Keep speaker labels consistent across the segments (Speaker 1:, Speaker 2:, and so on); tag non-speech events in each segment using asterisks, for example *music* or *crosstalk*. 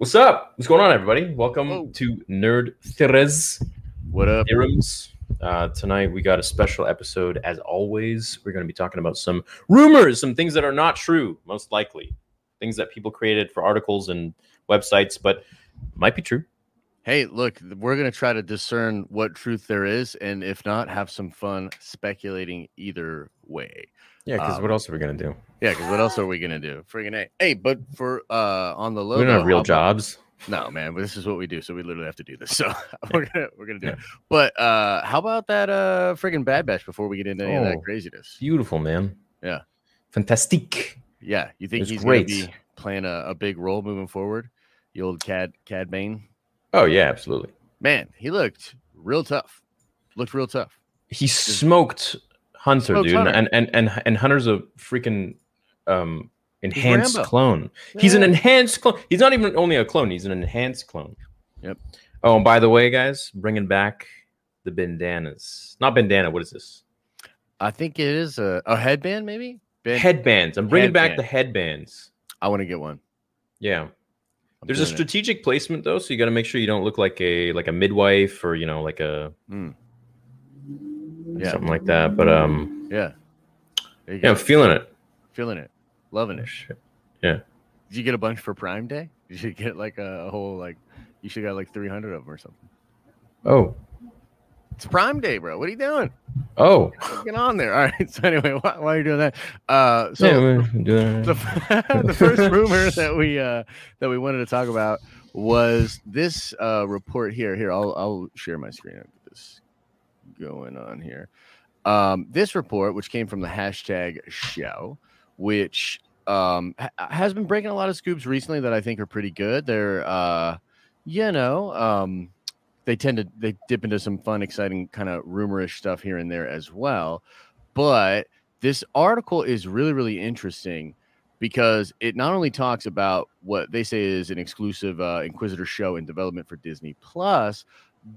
Speaker 1: What's up? What's going on, everybody? Welcome to Nerd Theories
Speaker 2: What up?
Speaker 1: Theorems. Uh, tonight we got a special episode. As always, we're going to be talking about some rumors, some things that are not true, most likely, things that people created for articles and websites, but might be true.
Speaker 2: Hey, look, we're gonna try to discern what truth there is, and if not, have some fun speculating either way.
Speaker 1: Yeah, because
Speaker 2: Um,
Speaker 1: what else are we going to do?
Speaker 2: Yeah, because what else are we gonna do? Friggin' a. Hey, but for uh on the logo,
Speaker 1: we don't have real
Speaker 2: about-
Speaker 1: jobs.
Speaker 2: No, man, but this is what we do, so we literally have to do this. So *laughs* we're gonna we're gonna do it. But uh how about that uh friggin' Bad Batch before we get into any of
Speaker 1: Oh.
Speaker 2: that craziness?
Speaker 1: Beautiful, man.
Speaker 2: Yeah.
Speaker 1: Fantastique.
Speaker 2: Yeah, you think he's
Speaker 1: great.
Speaker 2: gonna be playing a, a big role moving forward? The old Cad Cad Bane,
Speaker 1: Oh, yeah, absolutely.
Speaker 2: man, he looked real tough. Looked real tough.
Speaker 1: He smoked Hunter,
Speaker 2: Smoked
Speaker 1: dude,
Speaker 2: Hunter.
Speaker 1: and and and and Hunter's a freaking um enhanced
Speaker 2: Rambo.
Speaker 1: clone. He's an enhanced clone. He's not even only a clone. He's an enhanced clone.
Speaker 2: Yep.
Speaker 1: Oh, and by the way, guys, bringing back the bandanas. Not bandana. What is this?
Speaker 2: I think it is a, a headband, maybe. Ben-
Speaker 1: Headbands. I'm bringing back the headbands.
Speaker 2: I want to get one.
Speaker 1: Yeah.
Speaker 2: I'm
Speaker 1: There's a
Speaker 2: doing it.
Speaker 1: strategic placement though, so you got to make sure you don't look like a like a midwife or you know like a
Speaker 2: Mm. Yeah,
Speaker 1: something like that. But um,
Speaker 2: yeah.
Speaker 1: Yeah, I'm feeling it.
Speaker 2: Feeling it, loving it.
Speaker 1: shit. Yeah.
Speaker 2: Did you get a bunch for Prime Day? *laughs* Did you get like a, a whole like. You should got like 300 of them or something.
Speaker 1: Oh,
Speaker 2: It's Prime Day, bro. What are you doing?
Speaker 1: oh.
Speaker 2: Get on there. All right. *laughs* So anyway, why, why are you doing that? Uh, so
Speaker 1: yeah, doing
Speaker 2: the, *laughs* the first rumor that we uh that we wanted to talk about was this uh report here here i'll i'll share my screen get this going on here um this report which came from the hashtag show which um ha- has been breaking a lot of scoops recently that i think are pretty good they're uh you know um they tend to they dip into some fun exciting kind of rumorish stuff here and there as well but this article is really really interesting because it not only talks about what they say is an exclusive uh, inquisitor show in development for disney plus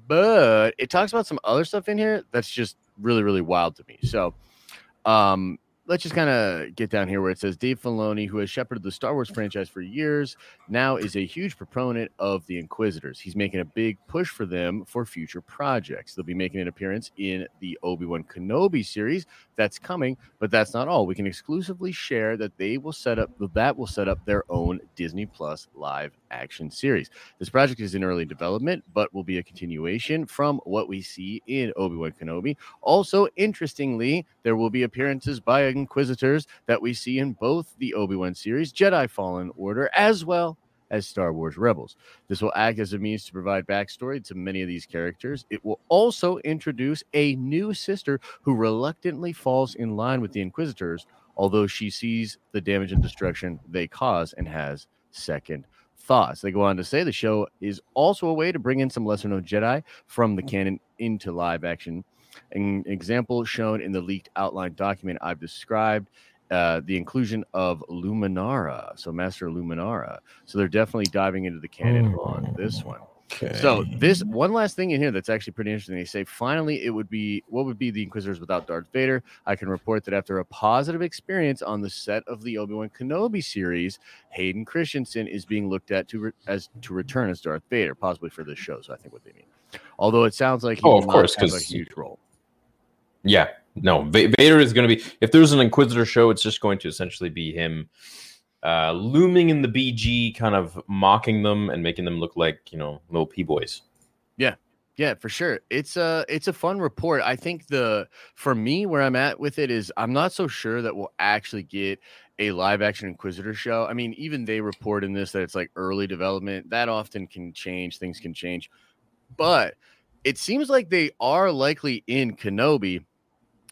Speaker 2: but it talks about some other stuff in here that's just really really wild to me. So um let's just kind of get down here where it says Dave Filoni, who has shepherded the Star Wars *laughs* franchise for years, now is a huge proponent of the Inquisitors. He's making a big push for them for future projects. They'll be making an appearance in the Obi Wan Kenobi series that's coming, but that's not all. We can exclusively share that they will set up that will set up their own Disney Plus live action series. This project is in early development, but will be a continuation from what we see in Obi Wan Kenobi. Also, interestingly, there will be appearances by Inquisitors that we see in both the Obi Wan series, Jedi Fallen Order, as well as Star Wars Rebels. This will act as a means to provide backstory to many of these characters. It will also introduce a new sister who reluctantly falls in line with the Inquisitors, although she sees the damage and destruction they cause and has second thoughts. They go on to say the show is also a way to bring in some lesser known Jedi from the canon into live action. An example shown in the leaked outline document I've described uh, the inclusion of Luminara, so Master Luminara. So they're definitely diving into the canon on this one.
Speaker 1: Okay.
Speaker 2: So this one last thing in here that's actually pretty interesting. They say finally it would be what would be the Inquisitors without Darth Vader. I can report that after a positive experience on the set of the Obi Wan Kenobi series, Hayden Christensen is being looked at to re- as to return as Darth Vader, possibly for this show. So I think what they mean. Although it sounds like he
Speaker 1: Oh, of course,
Speaker 2: have a huge role.
Speaker 1: Yeah, no, Va- Vader is going to be. If there's an Inquisitor show, it's just going to essentially be him uh, looming in the BG, kind of mocking them and making them look like you know little p boys.
Speaker 2: Yeah, yeah, for sure. It's a it's a fun report. I think the for me where I'm at with it is I'm not so sure that we'll actually get a live action Inquisitor show. I mean, even they report in this that it's like early development. That often can change. Things can change. But it seems like they are likely in Kenobi.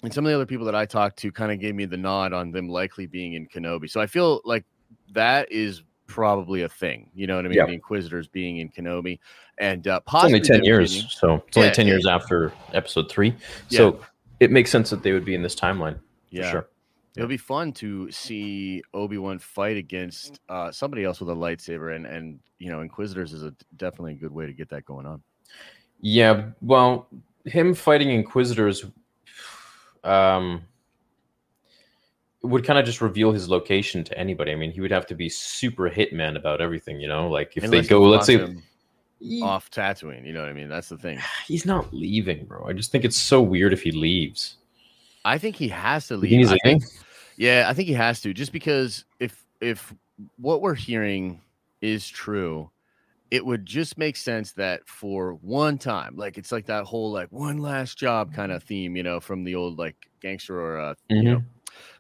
Speaker 2: And some of the other people that I talked to kind of gave me the nod on them likely being in Kenobi. So I feel like that is probably a thing. You know what I mean?
Speaker 1: Yeah.
Speaker 2: The Inquisitors being in Kenobi, and uh,
Speaker 1: It's only
Speaker 2: possibly
Speaker 1: ten years, so it's only
Speaker 2: Yeah,
Speaker 1: ten
Speaker 2: yeah.
Speaker 1: years after Episode three. So it makes sense that they would be in this timeline.
Speaker 2: Yeah,
Speaker 1: sure.
Speaker 2: it'll be fun to see Obi Wan fight against uh, somebody else with a lightsaber, and and you know, Inquisitors is a definitely a good way to get that going on.
Speaker 1: Yeah, well, him fighting Inquisitors, um, it would kind of just reveal his location to anybody. I mean, he would have to be super hitman about everything, you know. Like if
Speaker 2: Unless
Speaker 1: they go, let's say He-
Speaker 2: off Tatooine. You know what I mean? That's the thing. *sighs*
Speaker 1: he's not leaving, bro. I just think it's so weird if he leaves.
Speaker 2: I think he has to leave.
Speaker 1: he's
Speaker 2: I think-
Speaker 1: leaving?
Speaker 2: Yeah, I think he has to, just because if if what we're hearing is true, it would just make sense that for one time, like it's like that whole like one last job kind of theme, you know, from the old like gangster or uh, you
Speaker 1: Mhm.
Speaker 2: know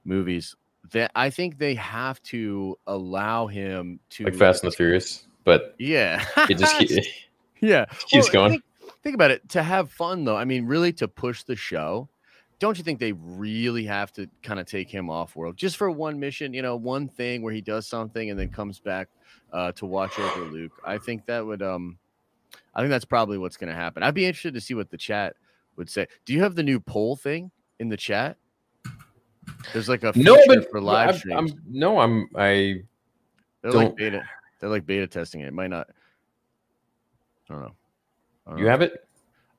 Speaker 2: movies. That I think they have to allow him to
Speaker 1: Like Fast and the Furious, but
Speaker 2: Yeah,
Speaker 1: it just *laughs* keep, *laughs*
Speaker 2: yeah
Speaker 1: keeps
Speaker 2: Well,
Speaker 1: going.
Speaker 2: Think, think about it. To have fun though, I mean, really to push the show. Don't you think they really have to kind of take him off world just for one mission? You know, one thing where he does something and then comes back uh, to watch over Luke. I think that would. um I think that's probably what's going to happen. I'd be interested to see what the chat would say. Do you have the new poll thing in the chat? There's like a
Speaker 1: no, but
Speaker 2: for live
Speaker 1: I'm,
Speaker 2: streams.
Speaker 1: I'm no, I'm I
Speaker 2: they're
Speaker 1: don't-
Speaker 2: like beta. They're like beta testing it. It might not. I don't know. I don't
Speaker 1: you
Speaker 2: know.
Speaker 1: have it.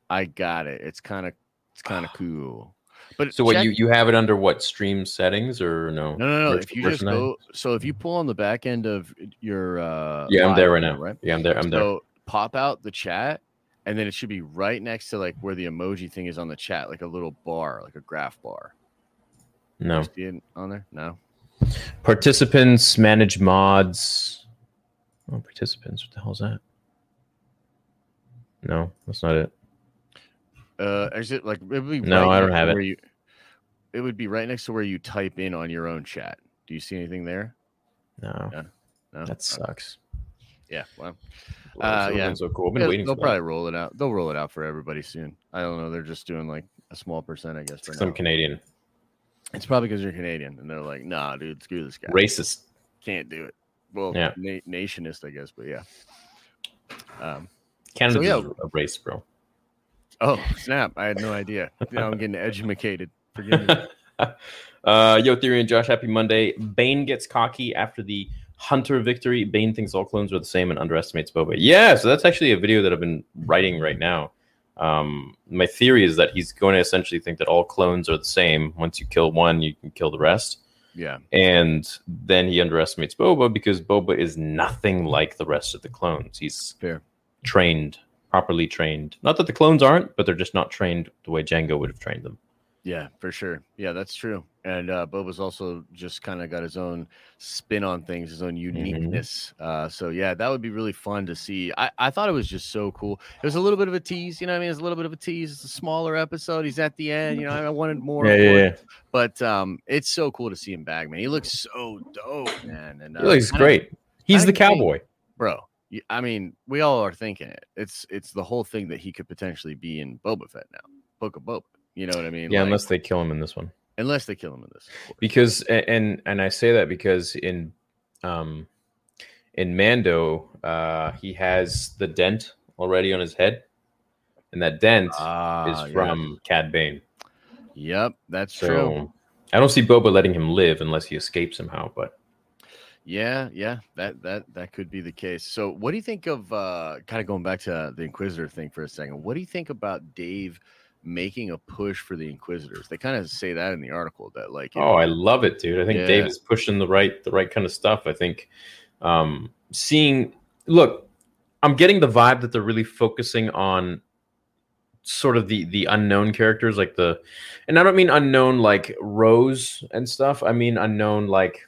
Speaker 2: I got it. It's kind of it's kind of cool. But
Speaker 1: So what you you have it under what stream settings or no?
Speaker 2: No, no, no. If you just go, so if you pull on the back end of your uh
Speaker 1: Yeah, I'm there right
Speaker 2: now, right?
Speaker 1: Yeah, I'm there. I'm there.
Speaker 2: so pop out the chat, and then it should be right next to like where the emoji thing is on the chat, like a little bar, like a graph bar.
Speaker 1: No
Speaker 2: see it on there? No.
Speaker 1: participants manage mods. Oh, participants. What the hell is that? No, that's not it.
Speaker 2: Uh, is it like it would be
Speaker 1: No, I don't have it.
Speaker 2: You, it would be right next to where you type in on your own chat. Do you see anything there?
Speaker 1: No,
Speaker 2: Yeah. No.
Speaker 1: that sucks.
Speaker 2: Yeah. Well, Uh, yeah.
Speaker 1: so cool. I've been
Speaker 2: Yeah,
Speaker 1: waiting
Speaker 2: they'll probably
Speaker 1: that.
Speaker 2: roll it out. They'll roll it out for everybody soon. I don't know. They're just doing like a small percent, I guess. For
Speaker 1: Some
Speaker 2: now.
Speaker 1: Canadian
Speaker 2: It's probably because you're Canadian, and they're like, "Nah, dude, screw this guy.
Speaker 1: racist.
Speaker 2: Can't do it." Well,
Speaker 1: Yeah.
Speaker 2: na- nationist, I guess, but yeah. Um.
Speaker 1: Canada's
Speaker 2: yeah.
Speaker 1: a race, bro.
Speaker 2: Oh snap! I had no idea. Now I'm getting educated. Forgive me. *laughs*
Speaker 1: uh, yo, Theory and Josh, happy Monday. Bane gets cocky after the Hunter victory. Bane thinks all clones are the same and underestimates Boba. Yeah, so that's actually a video that I've been writing right now. Um, my theory is that he's going to essentially think that all clones are the same. Once you kill one, you can kill the rest.
Speaker 2: Yeah.
Speaker 1: And then he underestimates Boba because Boba is nothing like the rest of the clones. He's
Speaker 2: Fair.
Speaker 1: trained, properly trained. Not that the clones aren't, but they're just not trained the way Jango would have trained them.
Speaker 2: Yeah, for sure. Yeah, that's true. And uh, Boba's also just kind of got his own spin on things, his own uniqueness. Uh, so yeah, that would be really fun to see. I, I thought it was just so cool. It was a little bit of a tease, you know. what I mean, it's a little bit of a tease. It's a smaller episode. He's at the end. You know, I wanted more. of it. But um, it's so cool to see him back, man. He looks so dope, man. And
Speaker 1: He looks great. He's the cowboy.
Speaker 2: bro. I mean, we all are thinking it. It's it's the whole thing that he could potentially be in Boba Fett now, Book of Boba. You know what I mean?
Speaker 1: Yeah,
Speaker 2: Like,
Speaker 1: unless they kill him in this one.
Speaker 2: unless they kill him in this.
Speaker 1: because and and I say that because in um in Mando uh he has the dent already on his head and that dent
Speaker 2: Ah,
Speaker 1: is
Speaker 2: yeah.
Speaker 1: from Cad Bane.
Speaker 2: Yep, that's
Speaker 1: So
Speaker 2: true.
Speaker 1: I don't see Boba letting him live unless he escapes somehow, but
Speaker 2: Yeah, yeah, that that that could be the case. So, what do you think of uh kind of going back to the Inquisitor thing for a second? What do you think about Dave making a push for the Inquisitors? They kind of say that in the article that like,
Speaker 1: oh,
Speaker 2: know,
Speaker 1: I love it, dude. I think Dave is pushing the right the right kind of stuff. I think um seeing look, I'm getting the vibe that they're really focusing on sort of the the unknown characters like the and I don't mean unknown like Rose and stuff. I mean unknown like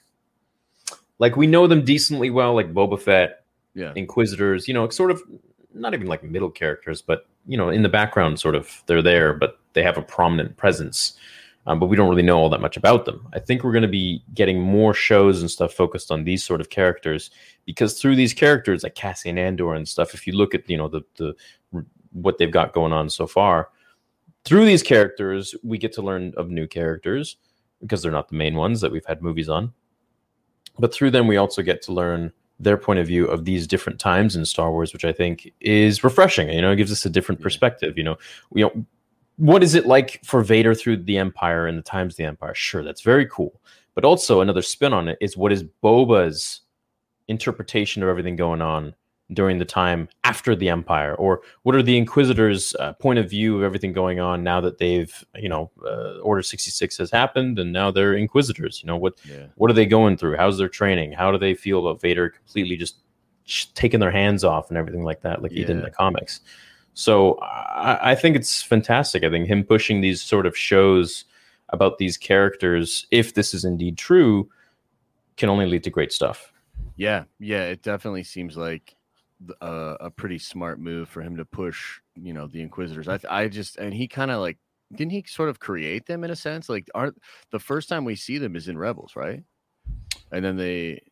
Speaker 1: like we know them decently well like Boba Fett,
Speaker 2: yeah,
Speaker 1: Inquisitors, you know, sort of not even like middle characters, but you know, in the background sort of they're there, but they have a prominent presence. Um, but we don't really know all that much about them. I think we're going to be getting more shows and stuff focused on these sort of characters because through these characters like Cassian Andor and stuff, if you look at you know the the what they've got going on so far, through these characters we get to learn of new characters because they're not the main ones that we've had movies on. But through them we also get to learn their point of view of these different times in Star Wars, which I think is refreshing. You know, it gives us a different perspective. You know, we don't what is it like for Vader through the Empire and the times of the Empire? Sure, that's very cool. But also another spin on it is what is Boba's interpretation of everything going on during the time after the Empire, or what are the Inquisitors' uh, point of view of everything going on now that they've, you know, uh, Order sixty six has happened, and now they're Inquisitors. You know, what
Speaker 2: Yeah.
Speaker 1: what are they going through? How's their training? How do they feel about Vader completely just sh- taking their hands off and everything like that, like he did in the comics? So I, I think it's fantastic. I think him pushing these sort of shows about these characters, if this is indeed true, can only lead to great stuff.
Speaker 2: Yeah, yeah, it definitely seems like a, uh, a pretty smart move for him to push, you know, the Inquisitors. I, I just, and he kind of like, didn't he sort of create them in a sense? Like, aren't the first time we see them is in Rebels, right? And then they,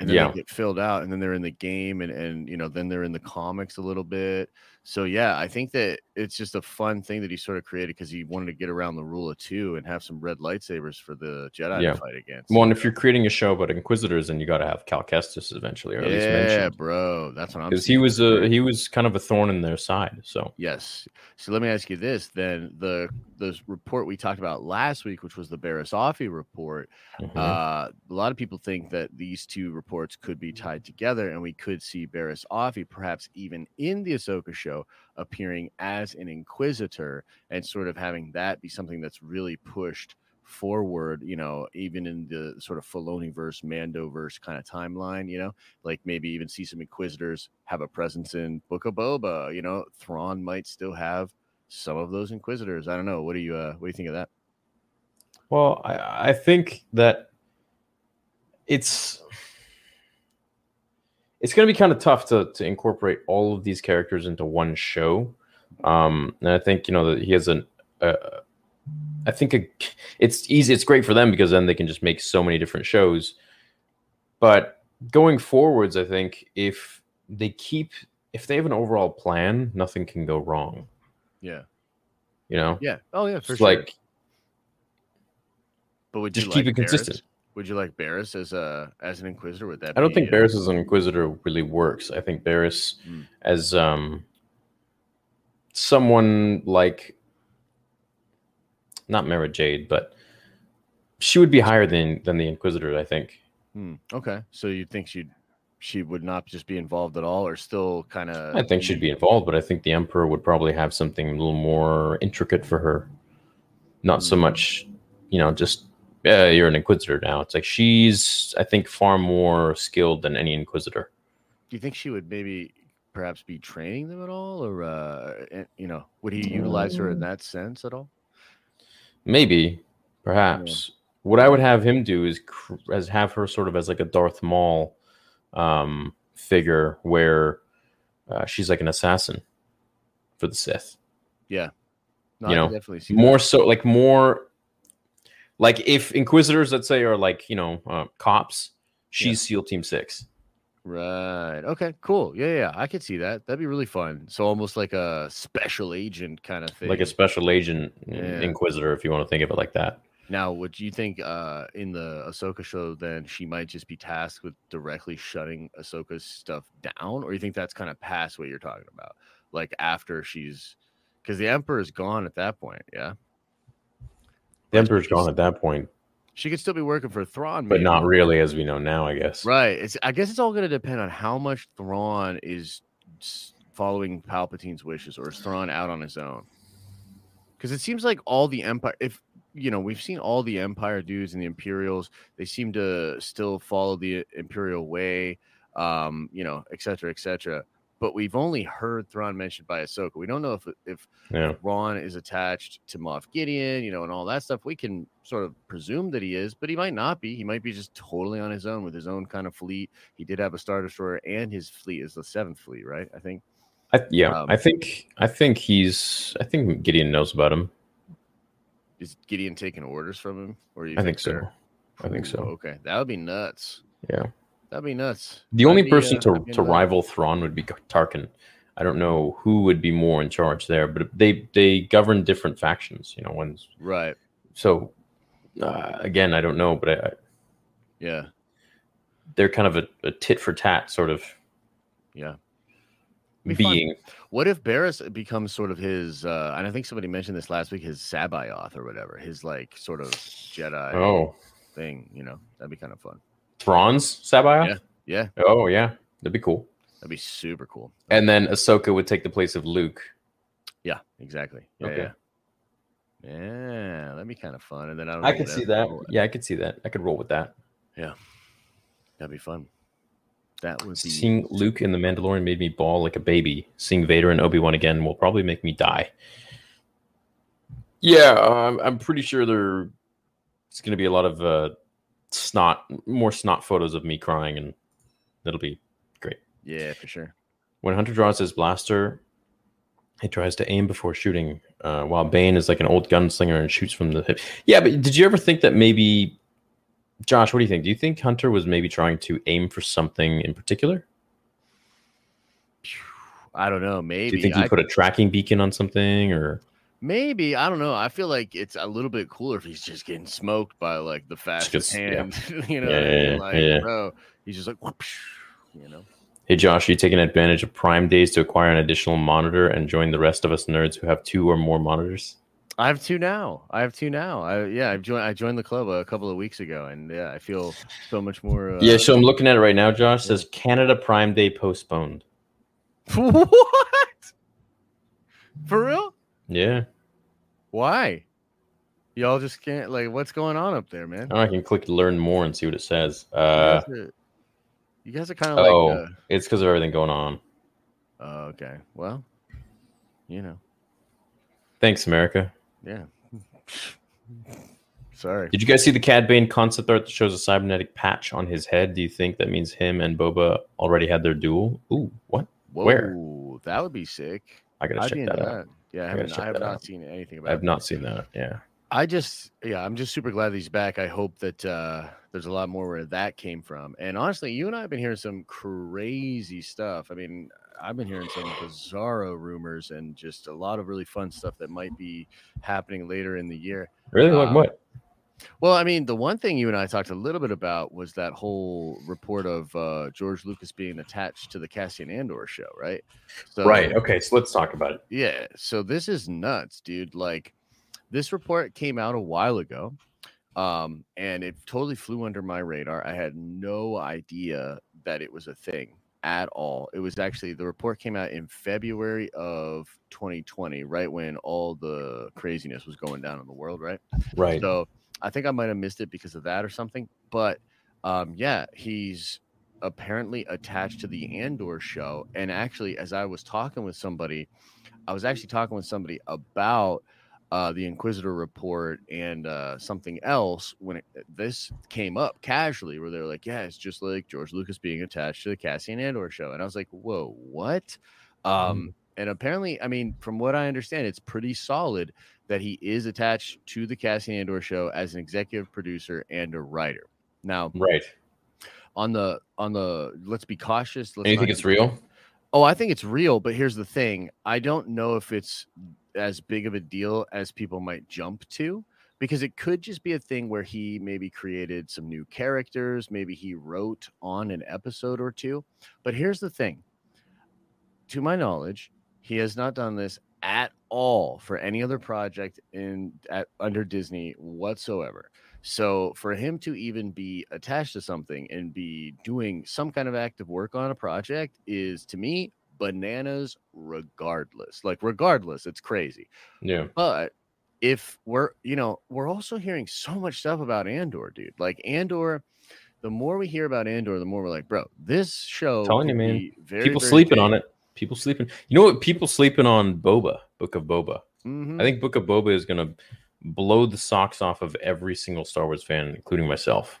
Speaker 2: and then
Speaker 1: Yeah.
Speaker 2: they get filled out, and then they're in the game, and and you know, then they're in the comics a little bit. So yeah, I think that it's just a fun thing that he sort of created because he wanted to get around the rule of two and have some red lightsabers for the Jedi
Speaker 1: Yeah.
Speaker 2: to fight against.
Speaker 1: One, if you're creating a show about Inquisitors, then you got to have Cal Kestis eventually, or at least
Speaker 2: mention.
Speaker 1: yeah,
Speaker 2: bro, that's what I'm.
Speaker 1: because he was a he was kind of a thorn in their side. So
Speaker 2: Yes. So let me ask you this then the the report we talked about last week, which was the Barriss Offee report.
Speaker 1: mhm.
Speaker 2: Uh, a lot of people think that these two reports could be tied together, and we could see Barriss Offee perhaps even in the Ahsoka show appearing as an Inquisitor and sort of having that be something that's really pushed forward, you know, even in the sort of Filoni verse, Mando verse kind of timeline, you know, like maybe even see some Inquisitors have a presence in Book of Boba, you know, Thrawn might still have some of those Inquisitors. I don't know. What do you uh what do you think of that?
Speaker 1: Well, I, I think that it's it's going to be kind of tough to to incorporate all of these characters into one show. Um, and I think you know that he has an. Uh, I think a, it's easy. It's great for them because then they can just make so many different shows. But going forwards, I think if they keep if they have an overall plan, nothing can go wrong.
Speaker 2: Yeah.
Speaker 1: You know,
Speaker 2: Yeah. Oh yeah, for
Speaker 1: It's
Speaker 2: sure.
Speaker 1: like
Speaker 2: but would
Speaker 1: just
Speaker 2: you
Speaker 1: keep
Speaker 2: like
Speaker 1: it consistent.
Speaker 2: Would you like Barriss as a as an Inquisitor? Would that
Speaker 1: I don't think
Speaker 2: uh,
Speaker 1: Barriss as an Inquisitor really works. I think Barriss
Speaker 2: Hmm.
Speaker 1: as um someone like not Mara Jade, but she would be higher than than the Inquisitor. I think.
Speaker 2: Hmm, Okay. So you think she'd she would not just be involved at all or still kind of
Speaker 1: I think she'd be involved, but I think the Emperor would probably have something a little more intricate for her. Not so
Speaker 2: Hmm.
Speaker 1: much, you know, just yeah, you're an Inquisitor now. It's like she's, I think, far more skilled than any Inquisitor.
Speaker 2: Do you think she would maybe perhaps be training them at all or uh eh, you know, would he utilize her in
Speaker 1: Mm.
Speaker 2: that sense at all?
Speaker 1: Maybe, perhaps. What I would have him do is cr- as have her sort of as like a Darth Maul um, figure, where uh, she's like an assassin for the Sith.
Speaker 2: Yeah. No,
Speaker 1: You
Speaker 2: I
Speaker 1: know,
Speaker 2: definitely see that.
Speaker 1: More so, like more, like if Inquisitors, let's say, are like you know uh, cops, she's SEAL Team Six.
Speaker 2: Right. Okay. Cool. Yeah, yeah. I could see that. That'd be really fun. So almost like a special agent kind of thing.
Speaker 1: like a special agent
Speaker 2: Yeah.
Speaker 1: Inquisitor, if you want to think of it like that.
Speaker 2: Now, would you think uh in the Ahsoka show then she might just be tasked with directly shutting Ahsoka's stuff down, or you think that's kind of past what you're talking about? Like after she's because the Emperor's gone at that point, yeah.
Speaker 1: The Emperor's gone at that point,
Speaker 2: She could still be working for Thrawn,
Speaker 1: but
Speaker 2: maybe.
Speaker 1: not really, as we know now. I guess.
Speaker 2: Right. It's I guess it's all gonna depend on how much Thrawn is following Palpatine's wishes, or is Thrawn out on his own? Because it seems like all the Empire, if you know, we've seen all the Empire dudes and the Imperials, they seem to still follow the Imperial way, um, you know, et cetera, et cetera. But we've only heard Thrawn mentioned by Ahsoka. We don't know if if
Speaker 1: Yeah.
Speaker 2: Thrawn is attached to Moff Gideon, you know, and all that stuff. We can sort of presume that he is, but he might not be. He might be just totally on his own with his own kind of fleet. He did have a Star Destroyer, and his fleet is the seventh fleet, right? I think.
Speaker 1: I, yeah,
Speaker 2: Um,
Speaker 1: I think I think he's I think Gideon knows about him.
Speaker 2: Is Gideon taking orders from him, or you
Speaker 1: I think so.
Speaker 2: they're-
Speaker 1: I think so.
Speaker 2: Okay, that would be nuts.
Speaker 1: Yeah.
Speaker 2: That'd be nuts.
Speaker 1: The
Speaker 2: I'd
Speaker 1: only
Speaker 2: be,
Speaker 1: person
Speaker 2: uh,
Speaker 1: to, to
Speaker 2: into
Speaker 1: rival Thrawn would be Tarkin. I don't know who would be more in charge there, but they they govern different factions. You know, one's
Speaker 2: Right.
Speaker 1: so uh, again, I don't know, but I,
Speaker 2: Yeah.
Speaker 1: they're kind of a, a tit for tat sort of
Speaker 2: Yeah. Be fun.
Speaker 1: being.
Speaker 2: What if Barriss becomes sort of his? uh And I think somebody mentioned this last week. His C'baoth or whatever. His like sort of Jedi
Speaker 1: Oh,
Speaker 2: thing. You know, that'd be kind of fun.
Speaker 1: Thrawn's C'baoth.
Speaker 2: Yeah. Yeah.
Speaker 1: Oh yeah, that'd be cool.
Speaker 2: That'd be super cool.
Speaker 1: And then Ahsoka would take the place of Luke.
Speaker 2: Yeah, exactly. Yeah,
Speaker 1: Okay.
Speaker 2: yeah. Yeah, that'd be kind of fun. And then I don't.
Speaker 1: I could see that.
Speaker 2: what-
Speaker 1: Yeah, I could see that. I could roll with that.
Speaker 2: Yeah, that'd be fun. That was be
Speaker 1: Seeing Luke in The Mandalorian made me bawl like a baby. Seeing Vader and Obi Wan again will probably make me die. Yeah, um, I'm pretty sure there. It's going to be a lot of uh, snot, more snot photos of me crying, and it'll be great.
Speaker 2: Yeah, for sure.
Speaker 1: when Hunter draws his blaster. He tries to aim before shooting, uh, while Bane is like an old gunslinger and shoots from the hip. Yeah, but did you ever think that maybe, Josh? What do you think? Do you think Hunter was maybe trying to aim for something in particular?
Speaker 2: I don't know. Maybe
Speaker 1: Do you think he
Speaker 2: I-
Speaker 1: put a tracking beacon on something, or
Speaker 2: Maybe I don't know. I feel like it's a little bit cooler if he's just getting smoked by like the fastest
Speaker 1: gets- yeah.
Speaker 2: hand. *laughs* you know,
Speaker 1: Yeah,
Speaker 2: what I mean?
Speaker 1: yeah, yeah,
Speaker 2: like
Speaker 1: yeah.
Speaker 2: bro, he's just like, *laughs* you know.
Speaker 1: hey, Josh, are you taking advantage of Prime Days to acquire an additional monitor and join the rest of us nerds who have two or more monitors?
Speaker 2: I have two now. I have two now. I yeah, I've joined. I joined the club a couple of weeks ago, and yeah, I feel so much more. Uh,
Speaker 1: yeah, so I'm looking at it right now. Josh says Canada Prime Day postponed. *laughs*
Speaker 2: what? For real?
Speaker 1: Yeah,
Speaker 2: Why? Y'all just can't like. What's going on up there, man?
Speaker 1: I can click learn more and see what it says.
Speaker 2: You
Speaker 1: Uh,
Speaker 2: guys are- you guys are kind of like.
Speaker 1: oh,
Speaker 2: uh,
Speaker 1: it's because of everything going on.
Speaker 2: Oh, okay. Well, you know,
Speaker 1: Thanks, America.
Speaker 2: yeah. *laughs* Sorry.
Speaker 1: Did you guys see the Cad Bane concept art that shows a cybernetic patch on his head? Do you think that means him and Boba already had their duel? Ooh, what? where?
Speaker 2: That would be sick.
Speaker 1: I gotta
Speaker 2: I'd
Speaker 1: check that
Speaker 2: that.
Speaker 1: out.
Speaker 2: Yeah, I,
Speaker 1: I
Speaker 2: haven't, I have not
Speaker 1: out.
Speaker 2: seen anything about.
Speaker 1: I have not seen that. Yeah.
Speaker 2: I just, yeah, I'm just super glad he's back. I hope that uh, there's a lot more where that came from. And honestly, you and I have been hearing some crazy stuff. I mean, I've been hearing some bizarro rumors and just a lot of really fun stuff that might be happening later in the year.
Speaker 1: Really? Like
Speaker 2: Um,
Speaker 1: what?
Speaker 2: Well, I mean, the one thing you and I talked a little bit about was that whole report of uh, George Lucas being attached to the Cassian Andor show, right? So,
Speaker 1: right. Okay. So let's talk about it.
Speaker 2: Yeah. So this is nuts, dude. Like, this report came out a while ago, um, and it totally flew under my radar. I had no idea that it was a thing at all. It was actually the report came out in February of 2020, right when all the craziness was going down in the world, right?
Speaker 1: Right.
Speaker 2: So I think I might have missed it because of that or something. But um, yeah, he's apparently attached to the Andor show. And actually, as I was talking with somebody, I was actually talking with somebody about uh, the Inquisitor report and uh, something else when it, this came up casually, where they're like, "Yeah, it's just like George Lucas being attached to the Cassian Andor show," and I was like, "Whoa, what?" Um, and apparently, I mean, from what I understand, it's pretty solid that he is attached to the Cassian Andor show as an executive producer and a writer. Now,
Speaker 1: right.
Speaker 2: on the on the let's be cautious. Let's
Speaker 1: think it's real?
Speaker 2: Oh, I think it's real, but here's the thing. I don't know if it's as big of a deal as people might jump to because it could just be a thing where he maybe created some new characters, maybe he wrote on an episode or two. But here's the thing. To my knowledge, he has not done this at all for any other project in at under Disney whatsoever. So for him to even be attached to something and be doing some kind of active work on a project is to me bananas regardless. Like regardless, it's crazy.
Speaker 1: Yeah.
Speaker 2: But if we're, you know, we're also hearing so much stuff about Andor, dude. Like Andor, the more we hear about Andor, the more we're like, bro, this show
Speaker 1: Telling you, man.
Speaker 2: very,
Speaker 1: People
Speaker 2: very
Speaker 1: sleeping
Speaker 2: big.
Speaker 1: on it. People sleeping. You know what? People sleeping on Boba, Book of Boba.
Speaker 2: Mhm.
Speaker 1: I think Book of Boba is going to blow the socks off of every single Star Wars fan, including myself.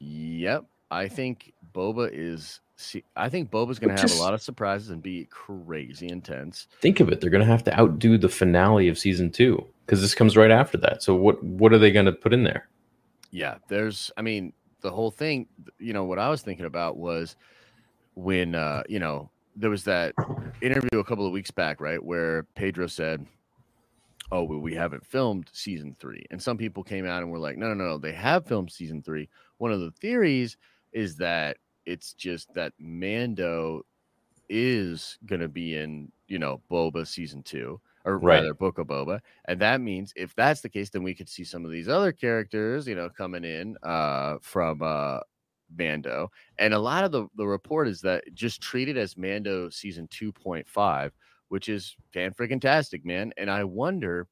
Speaker 2: Yep. I think Boba is see, I think Boba's gonna have a lot of surprises and be crazy intense.
Speaker 1: Think of it. They're going to have to outdo the finale of season two because this comes right after that. So what what are they going to put in there?
Speaker 2: Yeah, there's I mean, the whole thing, you know, what I was thinking about was when uh, you know, there was that interview a couple of weeks back, right, where Pedro said, "Oh, well, we haven't filmed season three. and some people came out and were like, "No, no, no, they have filmed season three. One of the theories is that it's just that Mando is going to be in, you know, Boba season two, or
Speaker 1: Right.
Speaker 2: rather Book of Boba, and that means if that's the case, then we could see some of these other characters, you know, coming in uh, from uh, Mando, and a lot of the the report is that just treat it as Mando season two point five, which is fan freaking tastic, man. And I wonder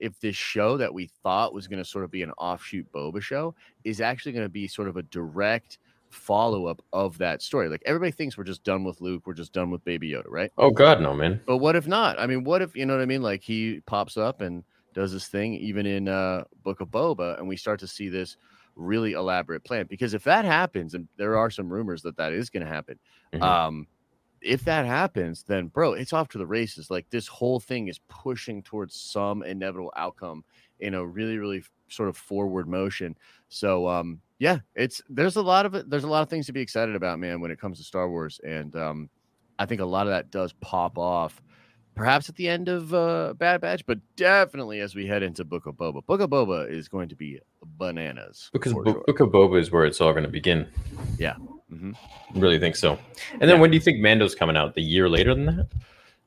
Speaker 2: if this show that we thought was going to sort of be an offshoot Boba show is actually going to be sort of a direct follow up of that story. Like everybody thinks we're just done with Luke, we're just done with Baby Yoda, right?
Speaker 1: Oh God, no, man.
Speaker 2: But what if not? I mean, what if you know what I mean? Like he pops up and does this thing, even in uh, Book of Boba, and we start to see this really elaborate plan. Because if that happens, and there are some rumors that that is going to happen,
Speaker 1: Mhm.
Speaker 2: um, if that happens, then bro, it's off to the races. Like this whole thing is pushing towards some inevitable outcome in a really, really sort of forward motion. So, um, yeah, it's there's a lot of it. There's a lot of things to be excited about, man, when it comes to Star Wars, and um, I think a lot of that does pop off. Perhaps at the end of uh, Bad Batch, but definitely as we head into Book of Boba. Book of Boba is going to be bananas.
Speaker 1: Because Bo-
Speaker 2: sure.
Speaker 1: Book of Boba is where it's all going to begin. Yeah.
Speaker 2: Mhm.
Speaker 1: Really think so. And then
Speaker 2: Yeah.
Speaker 1: when do you think Mando's coming out? The year later than that?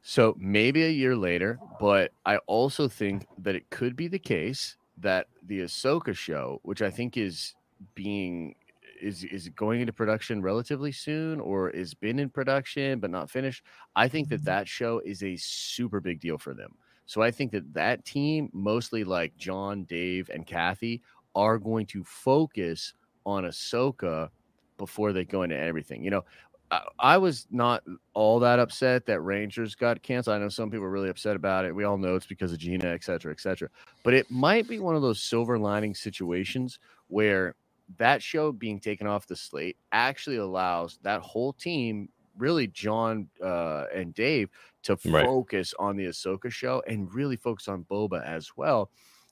Speaker 2: So maybe a year later, but I also think that it could be the case that the Ahsoka show, which I think is being is is going into production relatively soon or is been in production but not finished. I think that mm-hmm. that show is a super big deal for them. So I think that that team, mostly like John, Dave, and Kathy, are going to focus on Ahsoka before they go into everything. You know, I, I was not all that upset that Rangers got canceled. I know some people are really upset about it. We all know it's because of Gina, et cetera, et cetera. But it might be one of those silver lining situations where that show being taken off the slate actually allows that whole team, really John uh, and Dave, to
Speaker 1: Right.
Speaker 2: focus on the Ahsoka show and really focus on Boba as well.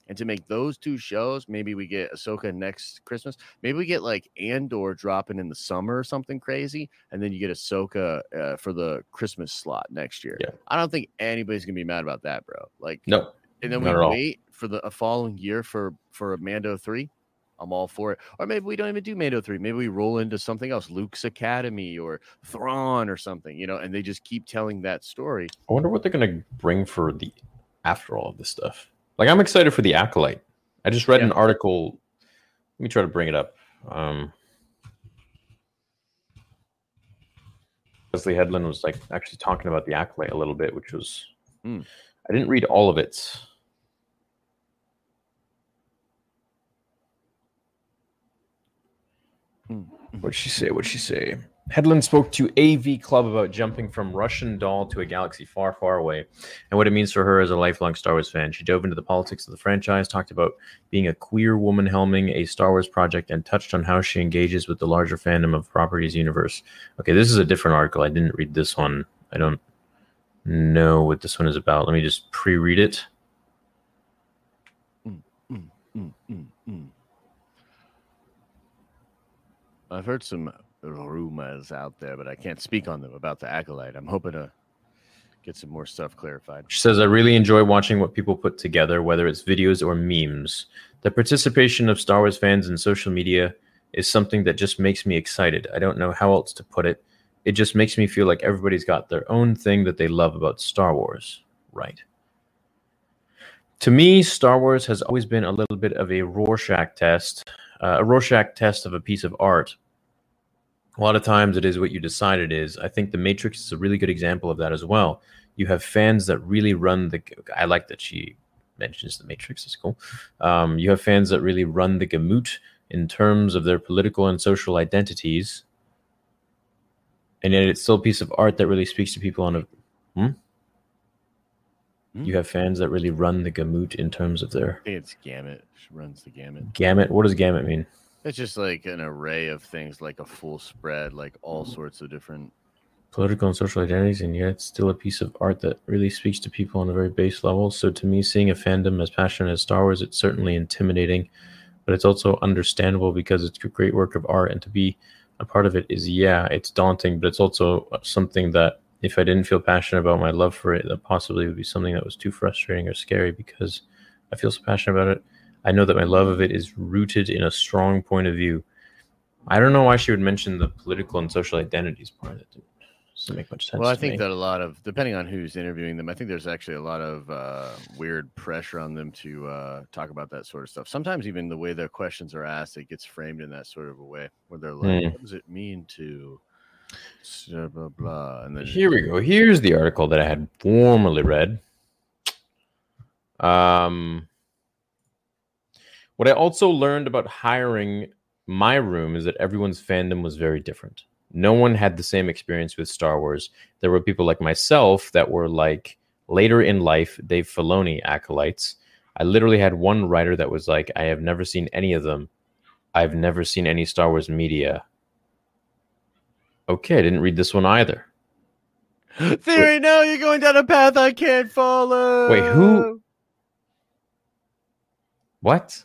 Speaker 2: And to make those two shows, maybe we get Ahsoka next Christmas. Maybe we get like Andor dropping in the summer or something crazy, and then you get Ahsoka uh, for the Christmas slot next year.
Speaker 1: Yeah.
Speaker 2: I don't think anybody's gonna be mad about that, bro. Like,
Speaker 1: No.
Speaker 2: and then we
Speaker 1: all.
Speaker 2: wait for the a following year for for a Mando three. I'm all for it. Or maybe we don't even do Mando three. Maybe we roll into something else, Luke's Academy or Thrawn or something, you know, and they just keep telling that story.
Speaker 1: I wonder what they're going to bring for the after all of this stuff. Like I'm excited for the acolyte. I just read
Speaker 2: Yeah.
Speaker 1: an article. Let me try to bring it up. Um, Leslie Headland was like actually talking about the acolyte a little bit, which was
Speaker 2: Hmm.
Speaker 1: I didn't read all of it. What'd she say? What'd she say? Headland spoke to AV Club about jumping from Russian doll to a galaxy far, far away and what it means for her as a lifelong Star Wars fan. She dove into the politics of the franchise, talked about being a queer woman helming a Star Wars project, and touched on how she engages with the larger fandom of properties universe. Okay, this is a different article. I didn't read this one. I don't know what this one is about. Let me just pre-read it.
Speaker 2: Mm, mm, mm. I've heard some uh, rumors out there, but I can't speak on them about the acolyte. I'm hoping to get some more stuff clarified.
Speaker 1: She says, I really enjoy watching what people put together, whether it's videos or memes. The participation of Star Wars fans in social media is something that just makes me excited. I don't know how else to put it. It just makes me feel like everybody's got their own thing that they love about Star Wars. Right. To me, Star Wars has always been a little bit of a Rorschach test, uh, a Rorschach test of a piece of art. A lot of times it is what you decide it is. I think The Matrix is a really good example of that as well you have fans that really run the i like that she mentions the matrix it's cool um, you have fans that really run the gamut in terms of their political and social identities and yet it's still a piece of art that really speaks to people on a hmm? You have fans that really run the gamut in terms of their
Speaker 2: I think it's gamut. She runs the gamut.
Speaker 1: gamut what does gamut mean
Speaker 2: It's just like an array of things, like a full spread, like all sorts of different.
Speaker 1: political and social identities, and yet it's still a piece of art that really speaks to people on a very base level. So to me, seeing a fandom as passionate as Star Wars, it's certainly intimidating, but it's also understandable because it's a great work of art, and to be a part of it is yeah, it's daunting, but it's also something that if I didn't feel passionate about my love for it, that possibly would be something that was too frustrating or scary because I feel so passionate about it. I know that my love of it is rooted in a strong point of view. I don't know why she would mention the political and social identities part. Of it Doesn't make much sense.
Speaker 2: Well, I think
Speaker 1: me.
Speaker 2: that a lot of depending on who's interviewing them, I think there's actually a lot of uh, weird pressure on them to uh, talk about that sort of stuff. Sometimes even the way the questions are asked, it gets framed in that sort of a way where they're like,
Speaker 1: Hmm.
Speaker 2: "What does it mean to blah blah blah?" And then
Speaker 1: Here we go. Here's the article that I had formerly read. Um, what I also learned about hiring my room is that everyone's fandom was very different. No one had the same experience with Star Wars. There were people like myself that were like later in life Dave Filoni acolytes. I literally had one writer that was like, I have never seen any of them. I've never seen any Star Wars media. Okay, I didn't read this one either. *gasps*
Speaker 2: theory. No, you're going down a path I can't follow.
Speaker 1: Wait, who- What?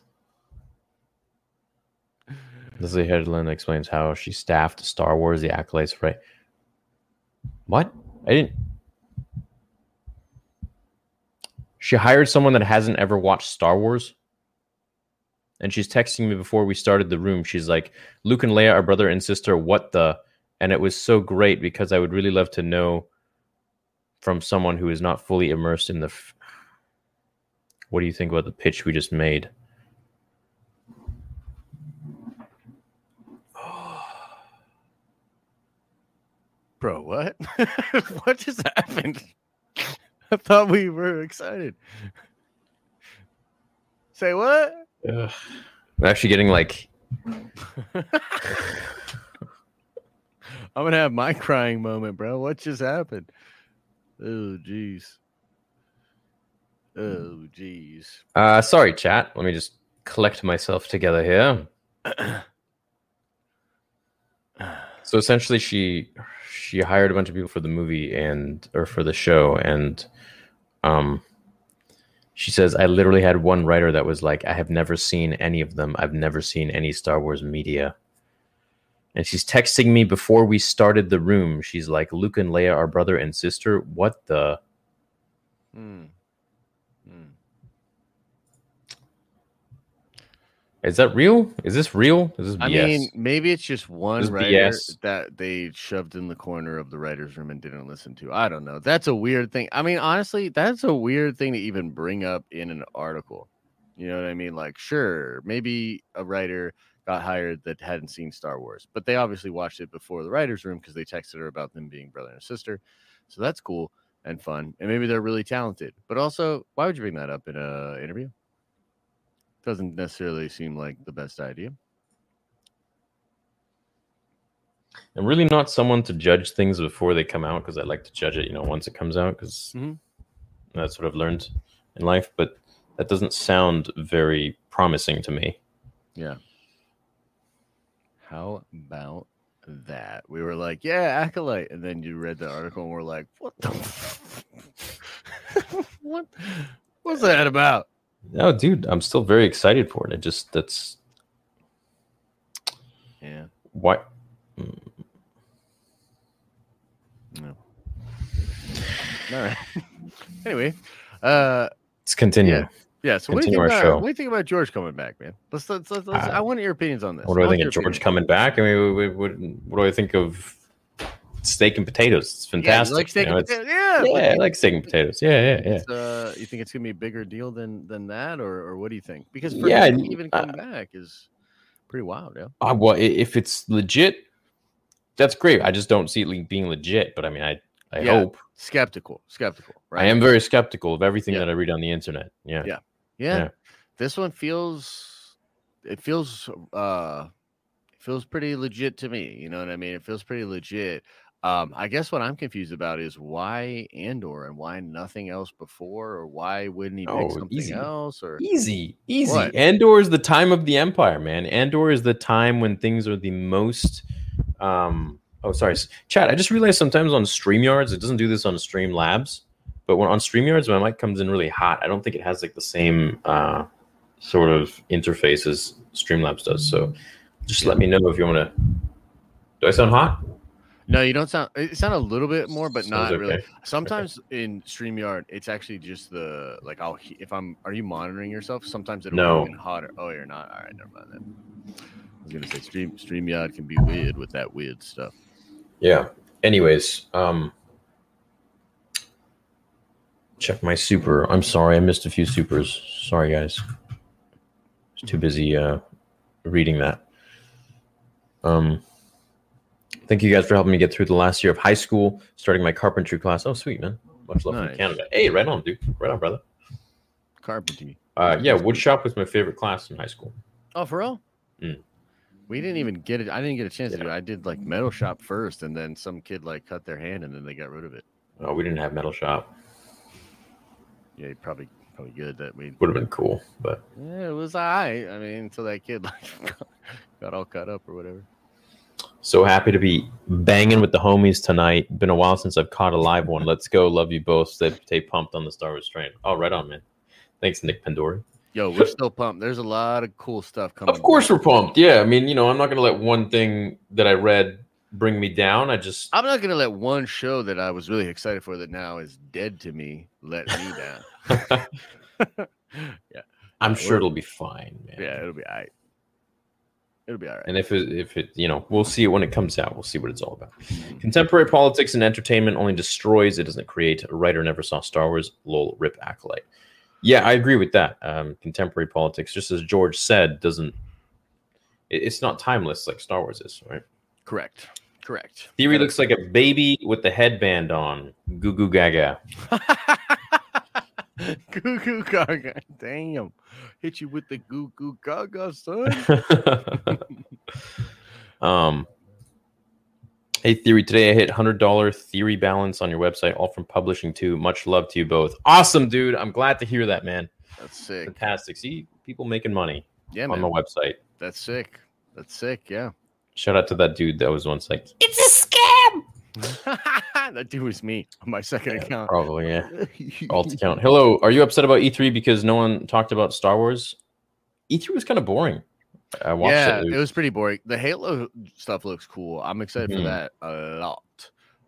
Speaker 1: Leslie Headland explains how she staffed Star Wars, the acolytes, right? What? I didn't. She hired someone that hasn't ever watched Star Wars. And she's texting me before we started the room. She's like, Luke and Leia are brother and sister. What the? And it was so great because I would really love to know from someone who is not fully immersed in the. F- what do you think about the pitch we just made? *gasps*
Speaker 2: Bro, what? *laughs* what just happened? *laughs* I thought we were excited. Say what?
Speaker 1: Ugh. I'm actually getting like *laughs*
Speaker 2: I'm gonna have my *laughs* crying moment, bro. What just happened? Oh, jeez. Oh, jeez.
Speaker 1: uh sorry chat. Let me just collect myself together here. *clears throat* So essentially she she hired a bunch of people for the movie and or for the show and um she says I literally had one writer that was like I have never seen any of them. I've never seen any Star Wars media. And she's texting me before we started the room. She's like Luke and Leia are brother and sister. What the
Speaker 2: Hmm. Hmm.
Speaker 1: Is that real? Is this real? Is this BS?
Speaker 2: I mean, maybe it's just one
Speaker 1: This
Speaker 2: writer
Speaker 1: BS.
Speaker 2: that they shoved in the corner of the writer's room and didn't listen to. I don't know. That's a weird thing. I mean, honestly, that's a weird thing to even bring up in an article. You know what I mean? Like, sure, maybe a writer got hired that hadn't seen Star Wars, but they obviously watched it before the writer's room because they texted her about them being brother and sister. So that's cool and fun. And maybe they're really talented. But also, why would you bring that up in a interview? Doesn't necessarily seem like the best idea.
Speaker 1: I'm really not someone to judge things before they come out because I like to judge it, you know, once it comes out because
Speaker 2: Mhm.
Speaker 1: that's what I've learned in life. But that doesn't sound very promising to me.
Speaker 2: Yeah. How about that? We were like, yeah, acolyte, and then you read the article and we're like, what the? f- *laughs* what? What's that about?
Speaker 1: No, dude, I'm still very excited for it. I just that's
Speaker 2: Yeah.
Speaker 1: why.
Speaker 2: No. All right. *laughs* anyway, uh,
Speaker 1: Let's continue.
Speaker 2: Yeah. Yeah. So what do you think about
Speaker 1: show.
Speaker 2: what do you think about George coming back, man? Let's let's let's. let's
Speaker 1: Uh,
Speaker 2: I want your opinions on this.
Speaker 1: What do I
Speaker 2: want
Speaker 1: think of George coming back? I mean, what, what, what do I think of steak and potatoes? It's
Speaker 2: Yeah,
Speaker 1: fantastic.
Speaker 2: like steak
Speaker 1: you know,
Speaker 2: and potatoes? Yeah.
Speaker 1: yeah, I like steak and potatoes. Yeah, yeah, yeah.
Speaker 2: Uh, you think it's gonna be a bigger deal than than that, or or what do you think? Because for
Speaker 1: Yeah,
Speaker 2: him to
Speaker 1: y-
Speaker 2: even
Speaker 1: uh,
Speaker 2: back is pretty wild, yeah.
Speaker 1: Uh, well, if it's legit, that's great. I just don't see it being legit. But I mean, I I
Speaker 2: Yeah.
Speaker 1: hope.
Speaker 2: Skeptical, skeptical, right?
Speaker 1: I am very skeptical of everything
Speaker 2: Yeah.
Speaker 1: that I read on the internet. Yeah.
Speaker 2: Yeah. Yeah.
Speaker 1: Yeah.
Speaker 2: This one feels it feels uh it feels pretty legit to me. You know what I mean? It feels pretty legit. Um, I guess what I'm confused about is why Andor and why nothing else before, or why wouldn't he pick
Speaker 1: Oh,
Speaker 2: something
Speaker 1: easy.
Speaker 2: else? Or
Speaker 1: Easy, easy.
Speaker 2: What?
Speaker 1: Andor is the time of the empire, man. Andor is the time when things are the most. Um, oh, sorry, Chad. I just realized sometimes on Streamyards, it doesn't do this on Streamlabs, but when on Streamyards, my mic comes in really hot. I don't think it has like the same uh, sort of interface as Streamlabs does. So, just let me know if you want to. Do I sound hot?
Speaker 2: no, you don't sound it sound a little bit more, but
Speaker 1: Sounds
Speaker 2: not really.
Speaker 1: okay.
Speaker 2: Sometimes in StreamYard, it's actually just the like I'll if I'm are you monitoring yourself? Sometimes it'll
Speaker 1: No.
Speaker 2: be even hotter. Oh, you're not. All right, never mind then. I was gonna say Stream StreamYard can be weird with that weird stuff.
Speaker 1: Yeah. anyways, um, check my super. I'm sorry, I missed a few supers. Sorry, guys. I was too busy uh, reading that. Um, thank you guys for helping me get through the last year of high school, starting my carpentry class. Oh, sweet man. Much love
Speaker 2: Nice.
Speaker 1: from Canada. Hey, right on, dude. Right on, brother.
Speaker 2: Carpentry.
Speaker 1: Uh, yeah, wood shop was my favorite class in high school.
Speaker 2: Oh, for real?
Speaker 1: Mm.
Speaker 2: We didn't even get it. I didn't get a chance to do it. I did like metal shop first, and then some kid like cut their hand, and then they got rid of it.
Speaker 1: Oh, we didn't have metal shop.
Speaker 2: Yeah, probably probably good that we.
Speaker 1: Would have been cool, but
Speaker 2: Yeah, it was I. I mean, until that kid *laughs* like got all cut up or whatever.
Speaker 1: so happy to be banging with the homies tonight. Been a while since I've caught a live one. Let's go. Love you both. Stay, stay pumped on the Star Wars train. Oh, right on, man. Thanks, Nick Pandori.
Speaker 2: Yo, we're still pumped. There's a lot of cool stuff coming.
Speaker 1: Of course, we're pumped. Yeah, I mean, you know, I'm not going to let one thing that I read bring me down. I just,
Speaker 2: I'm not gonna let one show that I was really excited for that now is dead to me let me *laughs* down. *laughs* Yeah,
Speaker 1: I'm
Speaker 2: sure
Speaker 1: it'll be fine, man.
Speaker 2: yeah, it'll be all right. It'll be all right.
Speaker 1: And if it, if it, you know, we'll see it when it comes out. We'll see what it's all about. Contemporary politics and entertainment only destroys; it doesn't create. A writer never saw Star Wars. Lol, rip acolyte. Yeah, I agree with that. Um, contemporary politics, just as George said, doesn't. it- It's not timeless like Star Wars is, right?
Speaker 2: Correct. Correct.
Speaker 1: Theory looks like a baby with the headband on. Goo goo gaga. *laughs*
Speaker 2: goo goo gaga. Damn. Hit you with the goo goo gaga, son. *laughs*
Speaker 1: um. Hey, Theory. Today I hit hundred dollar Theory balance on your website, all from publishing too. Much love to you both. Awesome, dude. I'm glad to hear that, man.
Speaker 2: That's sick.
Speaker 1: Fantastic. See people making money
Speaker 2: Yeah,
Speaker 1: on
Speaker 2: man.
Speaker 1: the website.
Speaker 2: That's sick. That's sick. Yeah.
Speaker 1: Shout out to that dude that was once like, "It's a scam." *laughs*
Speaker 2: that dude was me on my second account.
Speaker 1: probably yeah, *laughs* alt account. Hello, are you upset about E3 because no one talked about Star Wars? E3 was kind of boring. I watched it.
Speaker 2: yeah,
Speaker 1: it.
Speaker 2: it was pretty boring. The Halo stuff looks cool. I'm excited
Speaker 1: Mhm.
Speaker 2: for that a lot.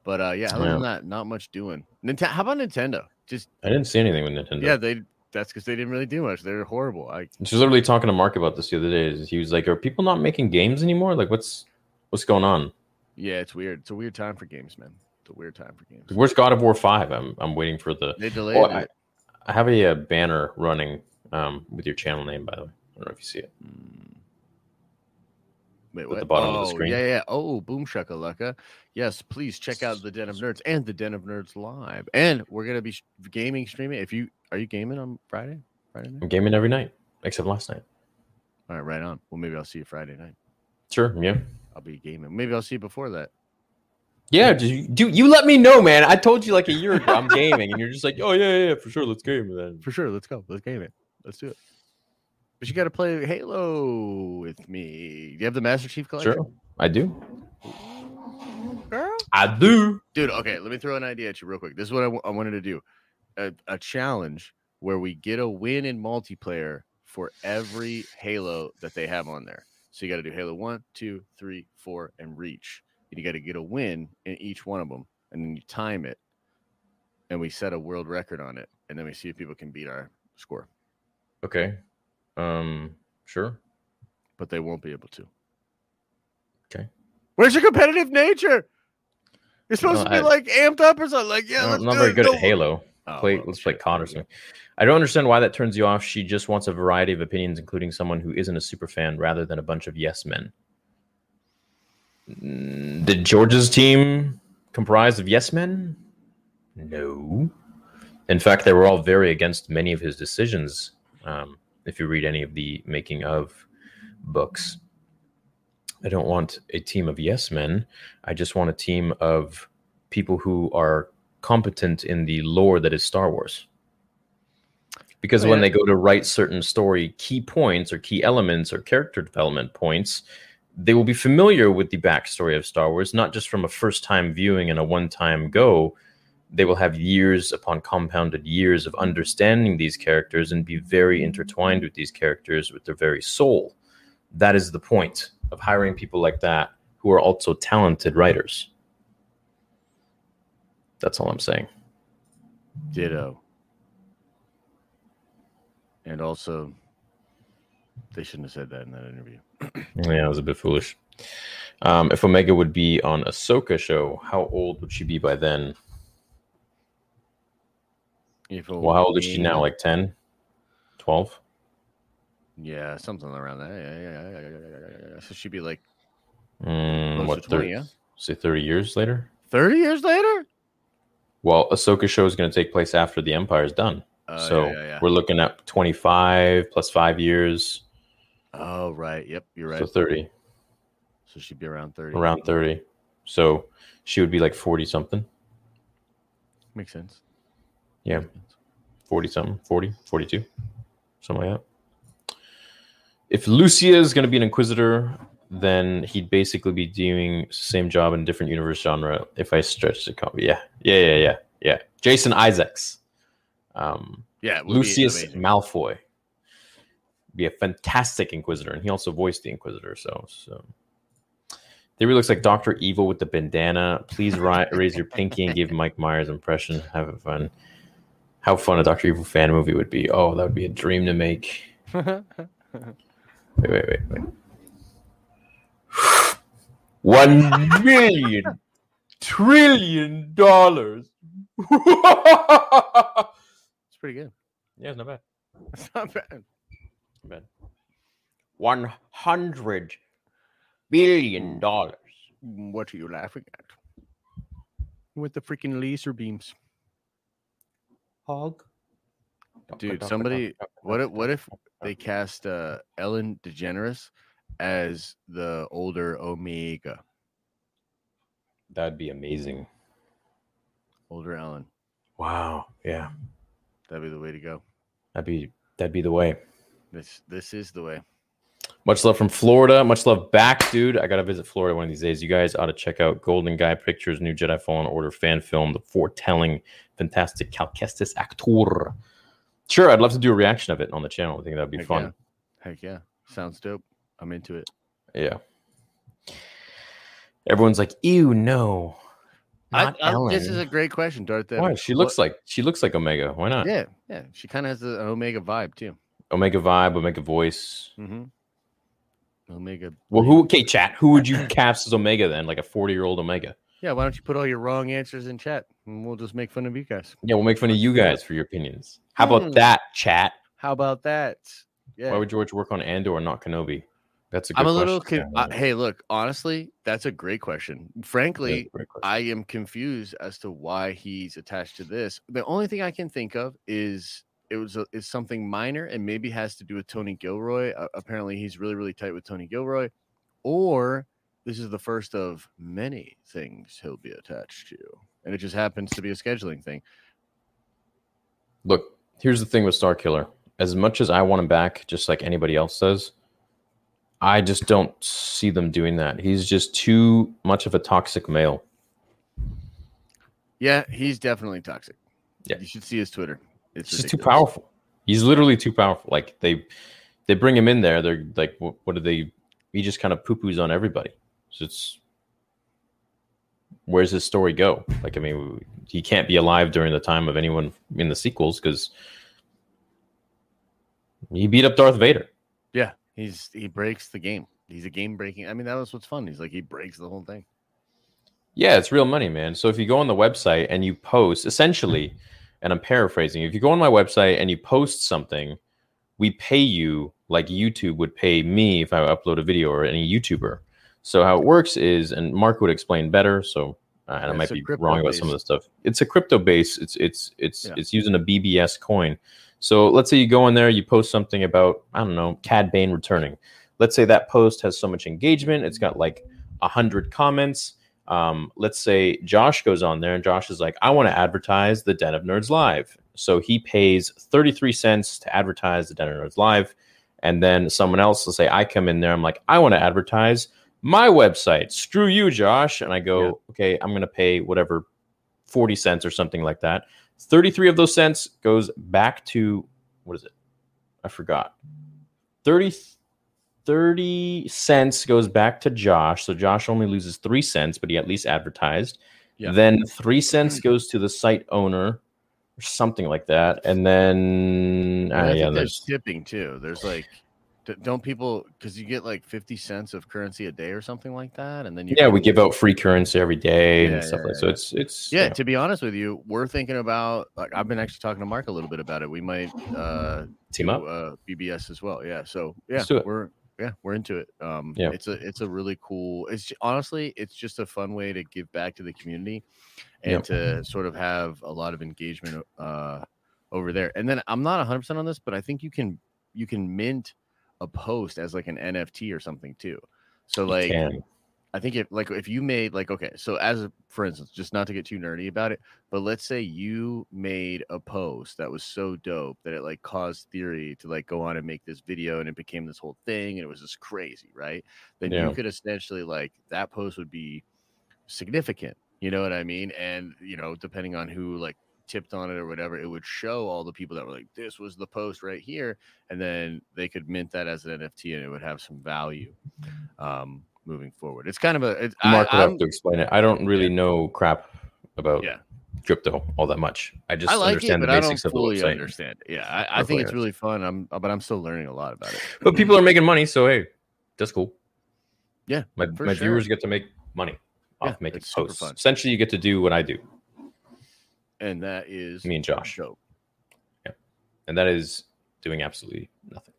Speaker 2: But uh, yeah, other
Speaker 1: Yeah.
Speaker 2: than that, not much doing. Nintendo. How about Nintendo? Just
Speaker 1: I didn't see anything with Nintendo.
Speaker 2: yeah, they. That's because they didn't really do much. They're horrible. I
Speaker 1: She was literally talking to Mark about this the other day. He was like, "Are people not making games anymore? Like, what's what's going on?
Speaker 2: yeah, it's weird. It's a weird time for games, man. It's a weird time for games.
Speaker 1: Where's God of War Five? I'm I'm waiting for the.
Speaker 2: They delayed
Speaker 1: Oh,
Speaker 2: it.
Speaker 1: I, I have a, uh banner running um, with your channel name, by the way. I don't know if you see it.
Speaker 2: Mm. Wait,
Speaker 1: At the bottom of the
Speaker 2: Oh,
Speaker 1: screen.
Speaker 2: Yeah, yeah. Oh, boom shakalaka. Yes, please check out the Den of Nerds *laughs* and the Den of Nerds live. And we're gonna be gaming streaming. If you are you gaming on Friday? Friday night?
Speaker 1: I'm gaming every night except last night.
Speaker 2: All right, right on. Well, maybe I'll see you Friday night.
Speaker 1: Sure. Yeah.
Speaker 2: I'll be gaming. Maybe I'll see you before that.
Speaker 1: Yeah, just, you- dude, you let me know, man. I told you like a year ago I'm gaming, and you're just like, oh yeah, yeah, yeah, for sure, let's game. Then
Speaker 2: For sure. Let's go. Let's game it. Let's do it. But you got to play Halo with me. Do you have the Master Chief collection?
Speaker 1: sure, I do.
Speaker 2: Girl?
Speaker 1: I do.
Speaker 2: Dude, okay, let me throw an idea at you real quick. This is what I wanted to do a, a challenge where we get a win in multiplayer for every Halo that they have on there. So you got to do Halo 1, 2, 3, 4, and Reach. And you got to get a win in each one of them. And then you time it. And we set a world record on it. And then we see if people can beat our score.
Speaker 1: Okay. Um. Sure.
Speaker 2: But they won't be able to.
Speaker 1: Okay.
Speaker 2: Where's your competitive nature? You're supposed
Speaker 1: No,
Speaker 2: to be
Speaker 1: I-
Speaker 2: like amped up or something. Like, yeah,
Speaker 1: I'm
Speaker 2: let's
Speaker 1: not very
Speaker 2: it.
Speaker 1: good
Speaker 2: No-
Speaker 1: at Halo.
Speaker 2: Oh,
Speaker 1: play.
Speaker 2: well,
Speaker 1: let's play
Speaker 2: shit,
Speaker 1: COD or
Speaker 2: there you go.
Speaker 1: something. I don't understand why that turns you off. She just wants a variety of opinions, including someone who isn't a super fan, rather than a bunch of yes men. Mm, Did George's team comprise of yes men? No. In fact, they were all very against many of his decisions. Um, if you read any of the making of books, I don't want a team of yes men. I just want a team of people who are competent in the lore that is Star Wars. Because
Speaker 2: Oh,
Speaker 1: when
Speaker 2: yeah.
Speaker 1: they go to write certain story key points or key elements or character development points, they will be familiar with the backstory of Star Wars, not just from a first time viewing and a one time go. They will have years upon compounded years of understanding these characters and be very intertwined with these characters with their very soul. That is the point of hiring people like that who are also talented writers. That's all I'm saying.
Speaker 2: Ditto. And also, they shouldn't have said that in that interview. *clears throat*
Speaker 1: Yeah, it was a bit foolish. Um, if Omega would be on a Ahsoka show, how old would she be by then?
Speaker 2: It
Speaker 1: Well, how old is she now? Like 10? 12?
Speaker 2: Yeah, something around that. Yeah, yeah, yeah, yeah, yeah. So she'd be like
Speaker 1: Mm, what,
Speaker 2: to 20,
Speaker 1: 30,
Speaker 2: yeah?
Speaker 1: say 30 years later?
Speaker 2: 30 years later?
Speaker 1: Well, Ahsoka show is going to take place after the Empire is done.
Speaker 2: Oh,
Speaker 1: so
Speaker 2: yeah, yeah, yeah.
Speaker 1: we're looking at 25 plus five years.
Speaker 2: Oh, right. Yep, you're right.
Speaker 1: So 30,
Speaker 2: So she'd be around 30.
Speaker 1: around 30. So she would be like 40 something,
Speaker 2: Makes sense.
Speaker 1: Yeah. 40 something, 40, 42, something like that. If Lucius is going to be an Inquisitor, then he'd basically be doing the same job in a different universe genre if I stretch the copy. Yeah. Yeah, yeah, yeah, yeah. Jason Isaacs. Um,
Speaker 2: Yeah, it would be
Speaker 1: Lucius. Malfoy. Be a fantastic Inquisitor, and he also voiced the Inquisitor. So, so. Theory looks like Doctor Evil with the bandana. Please ri- raise your pinky and give Mike Myers impression. Have fun. How fun a Doctor Evil fan movie would be. Oh, that would be a dream to make. *laughs* Wait, wait, wait, wait. *sighs* One million trillion dollars. *laughs*
Speaker 2: it's pretty good.
Speaker 1: Yeah, it's not bad.
Speaker 2: It's not bad.
Speaker 1: Not bad. One hundred billion dollars.
Speaker 2: What are you laughing at? With the freaking laser beams.
Speaker 1: Hog.
Speaker 2: Dude, somebody- What if what if they cast uh, Ellen DeGeneres as the older Omega?
Speaker 1: That'd be amazing.
Speaker 2: Older Ellen.
Speaker 1: Wow. Yeah.
Speaker 2: That'd be the way to go.
Speaker 1: That'd be that'd be the way.
Speaker 2: This this is the way.
Speaker 1: Much love from Florida. Much love back, dude. I gotta visit Florida one of these days. You guys ought to check out Golden Guy Pictures' new Jedi Fallen Order fan film, The Foretelling, fantastic Cal Kestis actor. Sure, I'd love to do a reaction of it on the channel. I think that'd be
Speaker 2: Heck
Speaker 1: fun.
Speaker 2: yeah. Heck yeah. Sounds dope. I'm into it.
Speaker 1: Yeah. Everyone's like, "Ew, no."
Speaker 2: I,
Speaker 1: Not
Speaker 2: I-
Speaker 1: Ellen.
Speaker 2: this is a great question, Darth.
Speaker 1: Why? She looks like she looks like Omega. Why not?
Speaker 2: Yeah, yeah. She kind of has an Omega vibe too.
Speaker 1: Omega vibe, Omega voice.
Speaker 2: Mm-hmm. Omega.
Speaker 1: Well, who? Okay, chat. Who would you cast as Omega then? Like a forty-year-old Omega?
Speaker 2: Yeah, why don't you put all your wrong answers in chat and we'll just make fun of you guys?
Speaker 1: Yeah, we'll make fun of you guys for your opinions. How
Speaker 2: Hmm.
Speaker 1: about that, chat?
Speaker 2: How about that? Yeah.
Speaker 1: Why would George work on Andor and not Kenobi? That's a good
Speaker 2: I'm a little.
Speaker 1: question.
Speaker 2: Con- uh, hey, look. Honestly, that's a great question. Frankly,
Speaker 1: Yeah, great question.
Speaker 2: I am confused as to why he's attached to this. The only thing I can think of is it was a, is something minor and maybe has to do with Tony Gilroy. Uh, apparently, he's really really tight with Tony Gilroy, or this is the first of many things he'll be attached to, and it just happens to be a scheduling thing.
Speaker 1: Look, here's the thing with Starkiller. As much as I want him back, just like anybody else does, I just don't see them doing that. He's just too much of a toxic male.
Speaker 2: Yeah, he's definitely toxic.
Speaker 1: Yeah.
Speaker 2: you should see his Twitter. It's
Speaker 1: It's just too powerful. He's literally too powerful. Like they, they bring him in there. They're like, what, what do they? He just kind of poo poos on everybody. So it's where's his story go? Like, I mean, he can't be alive during the time of anyone in the sequels because he beat up Darth Vader.
Speaker 2: Yeah, he's he breaks the game. He's a game breaking. I mean, that was what's fun. He's like he breaks the whole thing.
Speaker 1: Yeah, it's real money, man. So if you go on the website and you post, essentially, and I'm paraphrasing, if you go on my website and you post something, we pay you like YouTube would pay me if I upload a video or any YouTuber. So how it works is, and Mark would explain better. So uh, and I might be wrong about some of the stuff. It's a crypto base. It's it's it's
Speaker 2: Yeah.
Speaker 1: it's using a BBS coin. So let's say you go in there, you post something about I don't know Cad Bane returning. Let's say that post has so much engagement. It's got like a hundred comments. Um, let's say Josh goes on there and Josh is like, I want to advertise the Den of Nerds Live. So he pays 33 cents to advertise the Den of Nerds Live. And then someone else will say, I come in there, I'm like, I want to advertise my website. Screw you, Josh. And I go,
Speaker 2: Yeah.
Speaker 1: okay, I'm going to pay whatever 40 cents or something like that. 33 of those cents goes back to, what is it? I forgot. 30, 30 cents goes back to Josh. So Josh only loses three cents, but he at least advertised.
Speaker 2: Yeah.
Speaker 1: Then three cents goes to the site owner or something like that. And then,
Speaker 2: And
Speaker 1: uh,
Speaker 2: I
Speaker 1: yeah,
Speaker 2: there's tipping too. There's like don't people because you get like 50 cents of currency a day or something like that and then you
Speaker 1: Yeah, we give out free currency every day
Speaker 2: Yeah,
Speaker 1: and stuff
Speaker 2: yeah,
Speaker 1: like so. It's it's
Speaker 2: yeah to be honest with you we're thinking about like i've been actually talking to mark a little bit about it we might uh
Speaker 1: team
Speaker 2: do,
Speaker 1: up.
Speaker 2: uh bbs as well yeah so yeah
Speaker 1: Let's do it.
Speaker 2: we're yeah we're into it um
Speaker 1: Yeah.
Speaker 2: it's a it's a really cool it's ju- honestly it's just a fun way to give back to the community and
Speaker 1: Yep.
Speaker 2: to sort of have a lot of engagement uh over there and then i'm not 100% on this but i think you can you can mint a post as like an nft or something too so like. I think if like if you made like okay, so as a, for instance, just not to get too nerdy about it, but let's say you made a post that was so dope that it like caused theory to like go on and make this video and it became this whole thing and it was just crazy, right? Then
Speaker 1: Yeah.
Speaker 2: you could essentially like that post would be significant, you know what I mean? And you know, depending on who like tipped on it or whatever, it would show all the people that were like, this was the post right here, and then they could mint that as an NFT and it would have some value. Um, moving forward. It's kind of a it's, I-
Speaker 1: Mark would
Speaker 2: I'm-
Speaker 1: have to explain it. I don't really know crap about
Speaker 2: Yeah.
Speaker 1: crypto all that much. I just
Speaker 2: I like it,
Speaker 1: understand
Speaker 2: but
Speaker 1: the
Speaker 2: I
Speaker 1: basics of the website.
Speaker 2: understand. it. Yeah, I, I think it's really fun. I'm, but I'm still learning a lot about it.
Speaker 1: But people are making money, so hey, that's cool.
Speaker 2: Yeah,
Speaker 1: my my
Speaker 2: sure.
Speaker 1: viewers get to make money off
Speaker 2: Yeah,
Speaker 1: making posts. Essentially, you get to do what I do,
Speaker 2: and that is
Speaker 1: me and Josh,
Speaker 2: Yeah,
Speaker 1: and that is doing absolutely nothing.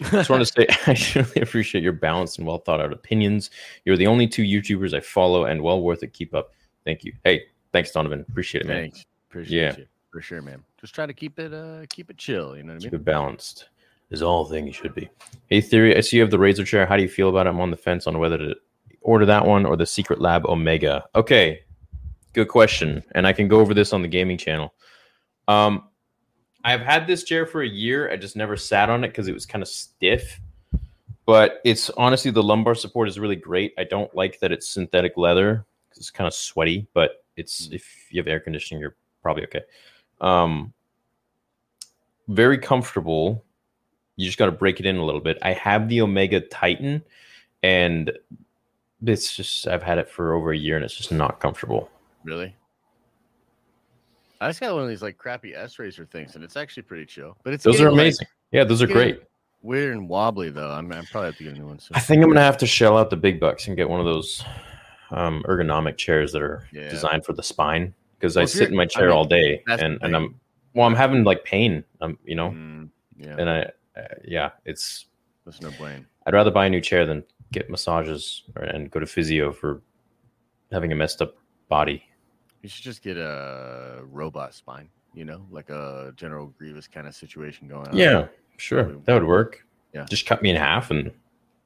Speaker 1: I just want to say *laughs* I really appreciate your balanced and well thought out opinions. You're the only two YouTubers I follow, and well worth it. Keep up. Thank you. Hey, thanks, Donovan. Appreciate it, man.
Speaker 2: Thanks, appreciate
Speaker 1: Yeah.
Speaker 2: you for sure, man. Just try to keep it, uh, keep it chill. You know what I
Speaker 1: Keep
Speaker 2: mean?
Speaker 1: it balanced. Is all thing you should be. Hey, theory. I see you have the Razer chair. How do you feel about it? I'm on the fence on whether to order that one or the Secretlab Omega. Okay, good question, and I can go over this on the gaming channel. Um, I've had this chair for a year. I just never sat on it because it was kind of stiff. But it's honestly the lumbar support is really great. I don't like that it's synthetic leather 'cause it's kind of sweaty. But it's
Speaker 2: Mm.
Speaker 1: if you have air conditioning, you're probably okay. Um, very comfortable. You just got to break it in a little bit. I have the Omega Titan, and it's just I've had it for over a year, and it's just not comfortable.
Speaker 2: Really? I just got one of these like crappy S Racer things, and it's actually pretty chill. But it's
Speaker 1: Those are
Speaker 2: getting, like,
Speaker 1: amazing. yeah, those are great.
Speaker 2: weird and wobbly though. I'm, I'm probably have to get a new one soon.
Speaker 1: I think I'm gonna have to shell out the big bucks and get one of those um, ergonomic chairs that are
Speaker 2: Yeah.
Speaker 1: designed for the spine because
Speaker 2: Well,
Speaker 1: I sit in my
Speaker 2: I
Speaker 1: chair
Speaker 2: mean,
Speaker 1: all day and, and. I'm well, I'm having like pain. Um, you know,
Speaker 2: Mm, yeah,
Speaker 1: and I uh, yeah, it's
Speaker 2: that's no blame.
Speaker 1: I'd rather buy a new chair than get massages or, and go to physio for having a messed up body.
Speaker 2: You should just get a robot spine. You know, like a General Grievous kind of situation going on.
Speaker 1: Yeah, sure, that would work.
Speaker 2: Yeah.
Speaker 1: just cut me in half and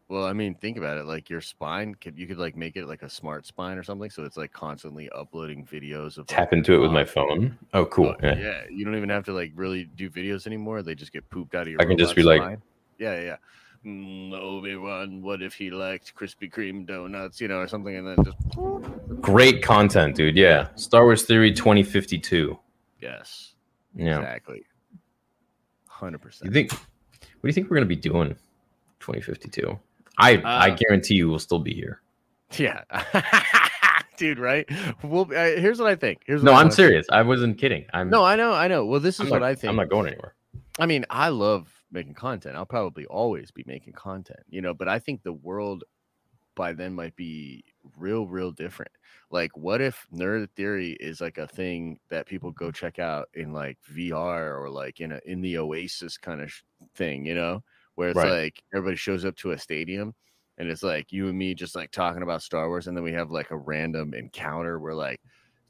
Speaker 2: Well, I mean, think about it. Like your spine, could you could like make it like a smart spine or something, so it's like constantly uploading videos of
Speaker 1: tap
Speaker 2: your
Speaker 1: into it with my
Speaker 2: uh,
Speaker 1: phone. Oh, cool.
Speaker 2: Oh,
Speaker 1: Yeah.
Speaker 2: yeah, you don't even have to like really do videos anymore. They just get pooped out of your.
Speaker 1: I can just be like-
Speaker 2: spine. yeah, yeah. Mm, Obi Wan, what if he liked Krispy Kreme donuts, you know, or something, and then just
Speaker 1: Great content, dude. Yeah, Star Wars Theory 2052.
Speaker 2: yes,
Speaker 1: Yeah.
Speaker 2: exactly, Hundred percent.
Speaker 1: You think? What do you think we're gonna be doing? 2052. I I
Speaker 2: Uh,
Speaker 1: guarantee you we'll still be here.
Speaker 2: Yeah, *laughs* dude, right? Well, uh, here's what I think. Here's what
Speaker 1: No,
Speaker 2: I
Speaker 1: I'm serious. I wasn't kidding. I'm
Speaker 2: No, I know, I know. Well, this is
Speaker 1: I'm
Speaker 2: what
Speaker 1: not,
Speaker 2: I think.
Speaker 1: I'm not going anywhere.
Speaker 2: I mean, I love making content. I'll probably always be making content, you know, but I think the world by then might be real, real different. Like, what if nerd theory is like a thing that people go check out in like VR or like in a in the Oasis kind of sh- thing, you know, where it's
Speaker 1: Right.
Speaker 2: like everybody shows up to a stadium and it's like you and me just like talking about Star Wars, and then we have like a random encounter where like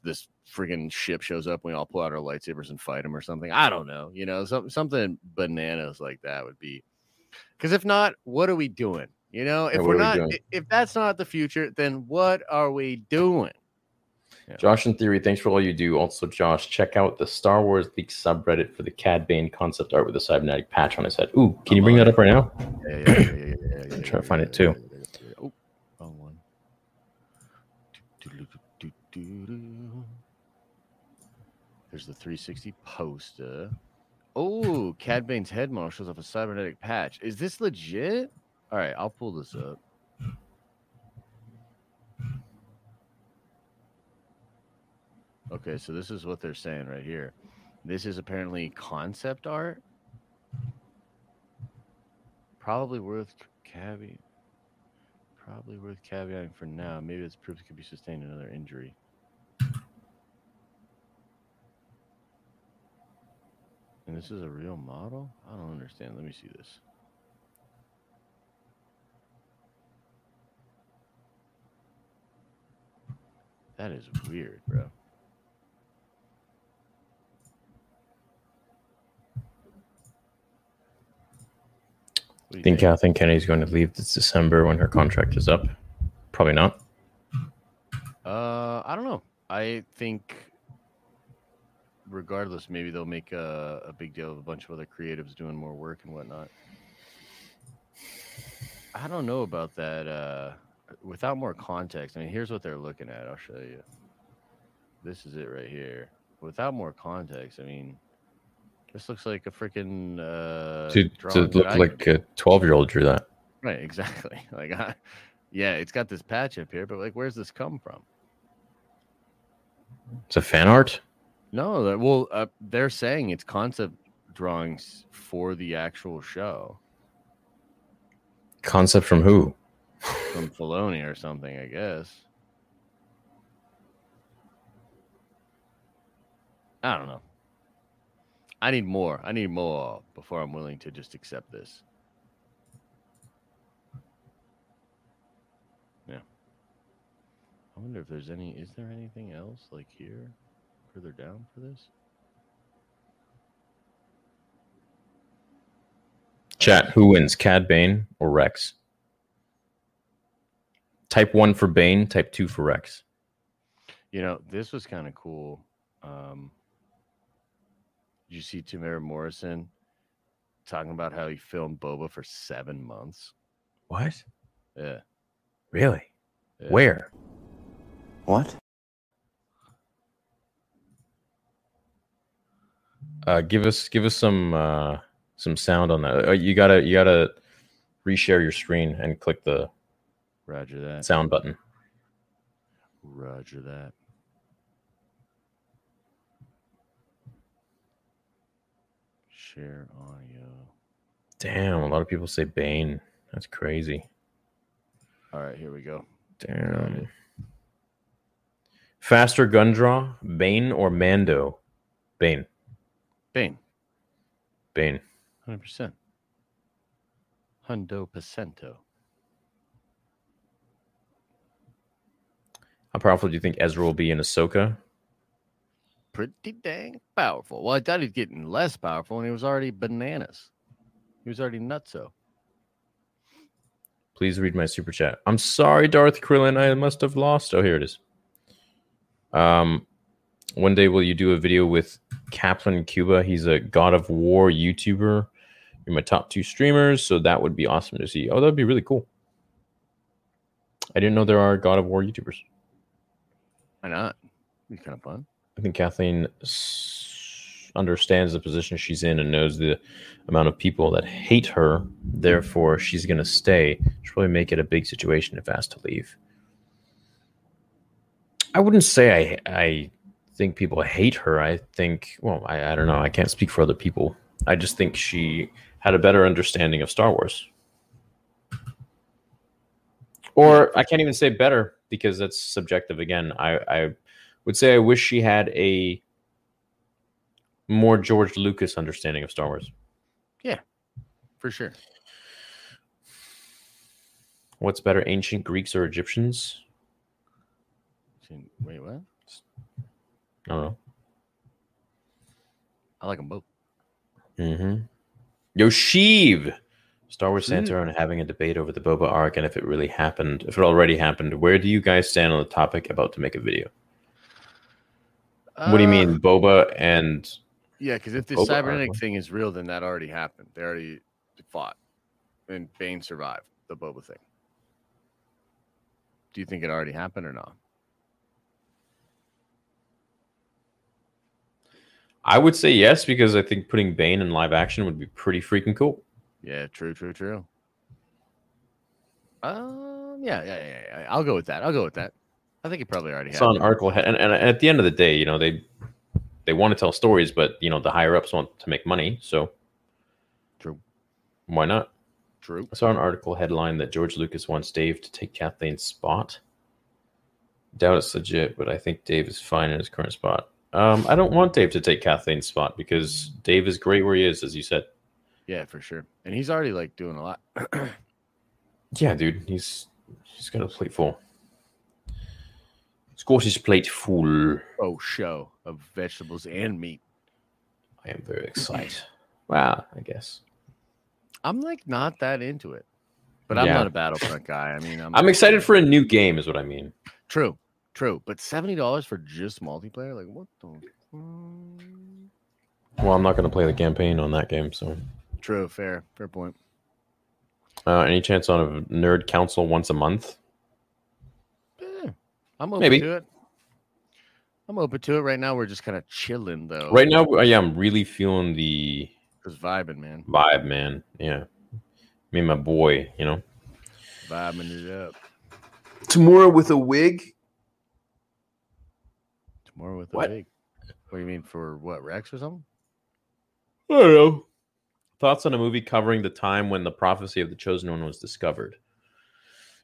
Speaker 2: this friggin' ship shows up, and we all pull out our lightsabers and fight them or something. I don't know, you know, some, something bananas like that would be. Because if not, what are we doing? You know, if we're
Speaker 1: are we
Speaker 2: not, if that's not the future, then what are we doing?
Speaker 1: Josh and Theory, thanks for all you do. Also, Josh, check out the Star Wars leak subreddit for the Cad Bane concept art with the cybernetic patch on his head. Ooh, can you bring that up right now?
Speaker 2: Yeah, yeah, yeah, yeah, yeah, yeah, yeah,
Speaker 1: I'm trying to
Speaker 2: yeah,
Speaker 1: find
Speaker 2: yeah,
Speaker 1: it too.
Speaker 2: yeah, yeah, yeah, yeah. Oh, wrong one. Do-do-do-do-do-do. There's the 360 poster. Oh, Cad Bane's head model shows off a cybernetic patch. Is this legit? All right, I'll pull this up. Okay, so this is what they're saying right here. This is apparently concept art. Probably worth caveat. Probably worth caveating for now. Maybe it's proof could be sustained another injury. And this is a real model? I don't understand. Let me see this. That is weird, bro. You
Speaker 1: think Kathleen Kennedy's going to leave this December when her contract is up? Probably not.
Speaker 2: Uh, I don't know. I think, regardless, maybe they'll make a, a big deal of a bunch of other creatives doing more work and whatnot. I don't know about that. Uh, without more context, I mean, here's what they're looking at. I'll show you. This is it right here. Without more context, I mean, this looks like a freaking uh,
Speaker 1: to, to look
Speaker 2: I
Speaker 1: like a 12 year old drew that.
Speaker 2: right, exactly. *laughs* Like, I, yeah, it's got this patch up here, but like, where's this come from?
Speaker 1: It's a fan art.
Speaker 2: No, well, uh, they're saying it's concept drawings for the actual show
Speaker 1: Concept from who?
Speaker 2: from Filoni or something, I guess. I don't know. I need more. I need more before I'm willing to just accept this. Yeah. I wonder if there's any. Is there anything else like here, further down for this?
Speaker 1: Chat. Who wins, Cad Bane or Rex? Type one for Bane. Type two for Rex.
Speaker 2: You know, this was kind of cool. Um, did you see Temuera Morrison talking about how he filmed Boba for seven months?
Speaker 1: What?
Speaker 2: Yeah.
Speaker 1: Really?
Speaker 2: yeah.
Speaker 1: Where?
Speaker 3: What?
Speaker 1: Uh, give us give us some uh, some sound on that. Uh, you gotta you gotta reshare your screen and click the
Speaker 2: Roger that.
Speaker 1: sound button.
Speaker 2: Roger that. Share audio.
Speaker 1: Damn, a lot of people say Bane. That's crazy.
Speaker 2: All right, here we go.
Speaker 1: Damn. Faster gun draw, Bane or Mando? Bane.
Speaker 2: Bane,
Speaker 1: Bane.
Speaker 2: 100%. Hundo percento.
Speaker 1: How powerful do you think Ezra will be in Ahsoka?
Speaker 2: Pretty dang powerful. Well, I thought he'd getting less powerful, and he was already bananas. He was already nutso.
Speaker 1: Please read my super chat. I'm sorry, Darth Krillin. I must have lost. Oh, here it is. Um, one day will you do a video with Kaplan Cuba? He's a God of War YouTuber. You're my top two streamers, so that would be awesome to see. Oh, that'd be really cool. I didn't know there are God of War YouTubers.
Speaker 2: Why not? It'd be kind of fun.
Speaker 1: I think Kathleen s- understands the position she's in and knows the amount of people that hate her. Therefore, she's going to stay. She'll probably make it a big situation if asked to leave. I wouldn't say I I think people hate her. I think well, I, I don't know. I can't speak for other people. I just think she had a better understanding of Star Wars. Or I can't even say better because that's subjective again. I, I would say I wish she had a more George Lucas understanding of Star Wars.
Speaker 2: Yeah, for sure.
Speaker 1: What's better, ancient Greeks or Egyptians?
Speaker 2: Wait, what?
Speaker 1: I don't know.
Speaker 2: I like them both.
Speaker 1: Mm-hmm. Yoshiv! Star Wars Santa
Speaker 2: Hmm.
Speaker 1: are having a debate over the Boba arc and if it really happened, if it already happened. Where do you guys stand on the topic about to make a video? what do you
Speaker 2: Uh,
Speaker 1: mean, Boba and
Speaker 2: Yeah, because if this
Speaker 1: Boba
Speaker 2: cybernetic
Speaker 1: arc.
Speaker 2: thing is real, then that already happened. They already fought, and Bane survived the Boba thing. Do you think it already happened or not?
Speaker 1: I would say yes because I think putting Bane in live action would be pretty freaking cool.
Speaker 2: Yeah, true, true, true. Um, yeah, yeah, yeah, yeah. I'll go with that. I'll go with that. I think it probably already
Speaker 1: saw an article, and, and at the end of the day, you know, they they want to tell stories, but you know, the higher ups want to make money, so
Speaker 2: True.
Speaker 1: why not?
Speaker 2: True.
Speaker 1: I saw an article headline that George Lucas wants Dave to take Kathleen's spot. Doubt it's legit, but I think Dave is fine in his current spot. Um, I don't want Dave to take Kathleen's spot because Dave is great where he is, as you said.
Speaker 2: Yeah, for sure. And he's already like doing a lot. *clears throat*
Speaker 1: Yeah, dude, he's he's got a plate full. He's got his plate full.
Speaker 2: oh, show of vegetables and meat.
Speaker 1: I am very excited. Wow, I guess.
Speaker 2: I'm like not that into it, but I'm
Speaker 1: Yeah.
Speaker 2: not a Battlefront guy. I mean, I'm,
Speaker 1: I'm excited for a new game, is what I mean.
Speaker 2: True, true. But seventy dollars for just multiplayer? Like what the?
Speaker 1: Well, I'm not going to play the campaign on that game, so.
Speaker 2: True, fair, fair point.
Speaker 1: Uh, any chance on a nerd council once a month?
Speaker 2: Eh, I'm open
Speaker 1: Maybe.
Speaker 2: to it. I'm open to it. Right now, we're just kind of chilling though.
Speaker 1: Right now, uh, yeah, I'm really feeling the
Speaker 2: just vibing, man,
Speaker 1: vibe, man. Yeah, me and my boy, you know.
Speaker 2: vibing it up.
Speaker 1: Tomorrow with a wig.
Speaker 2: Tomorrow with the
Speaker 1: What?
Speaker 2: big. What do you mean for what Rex or something?
Speaker 1: I don't know. Thoughts on a movie covering the time when the prophecy of the chosen one was discovered?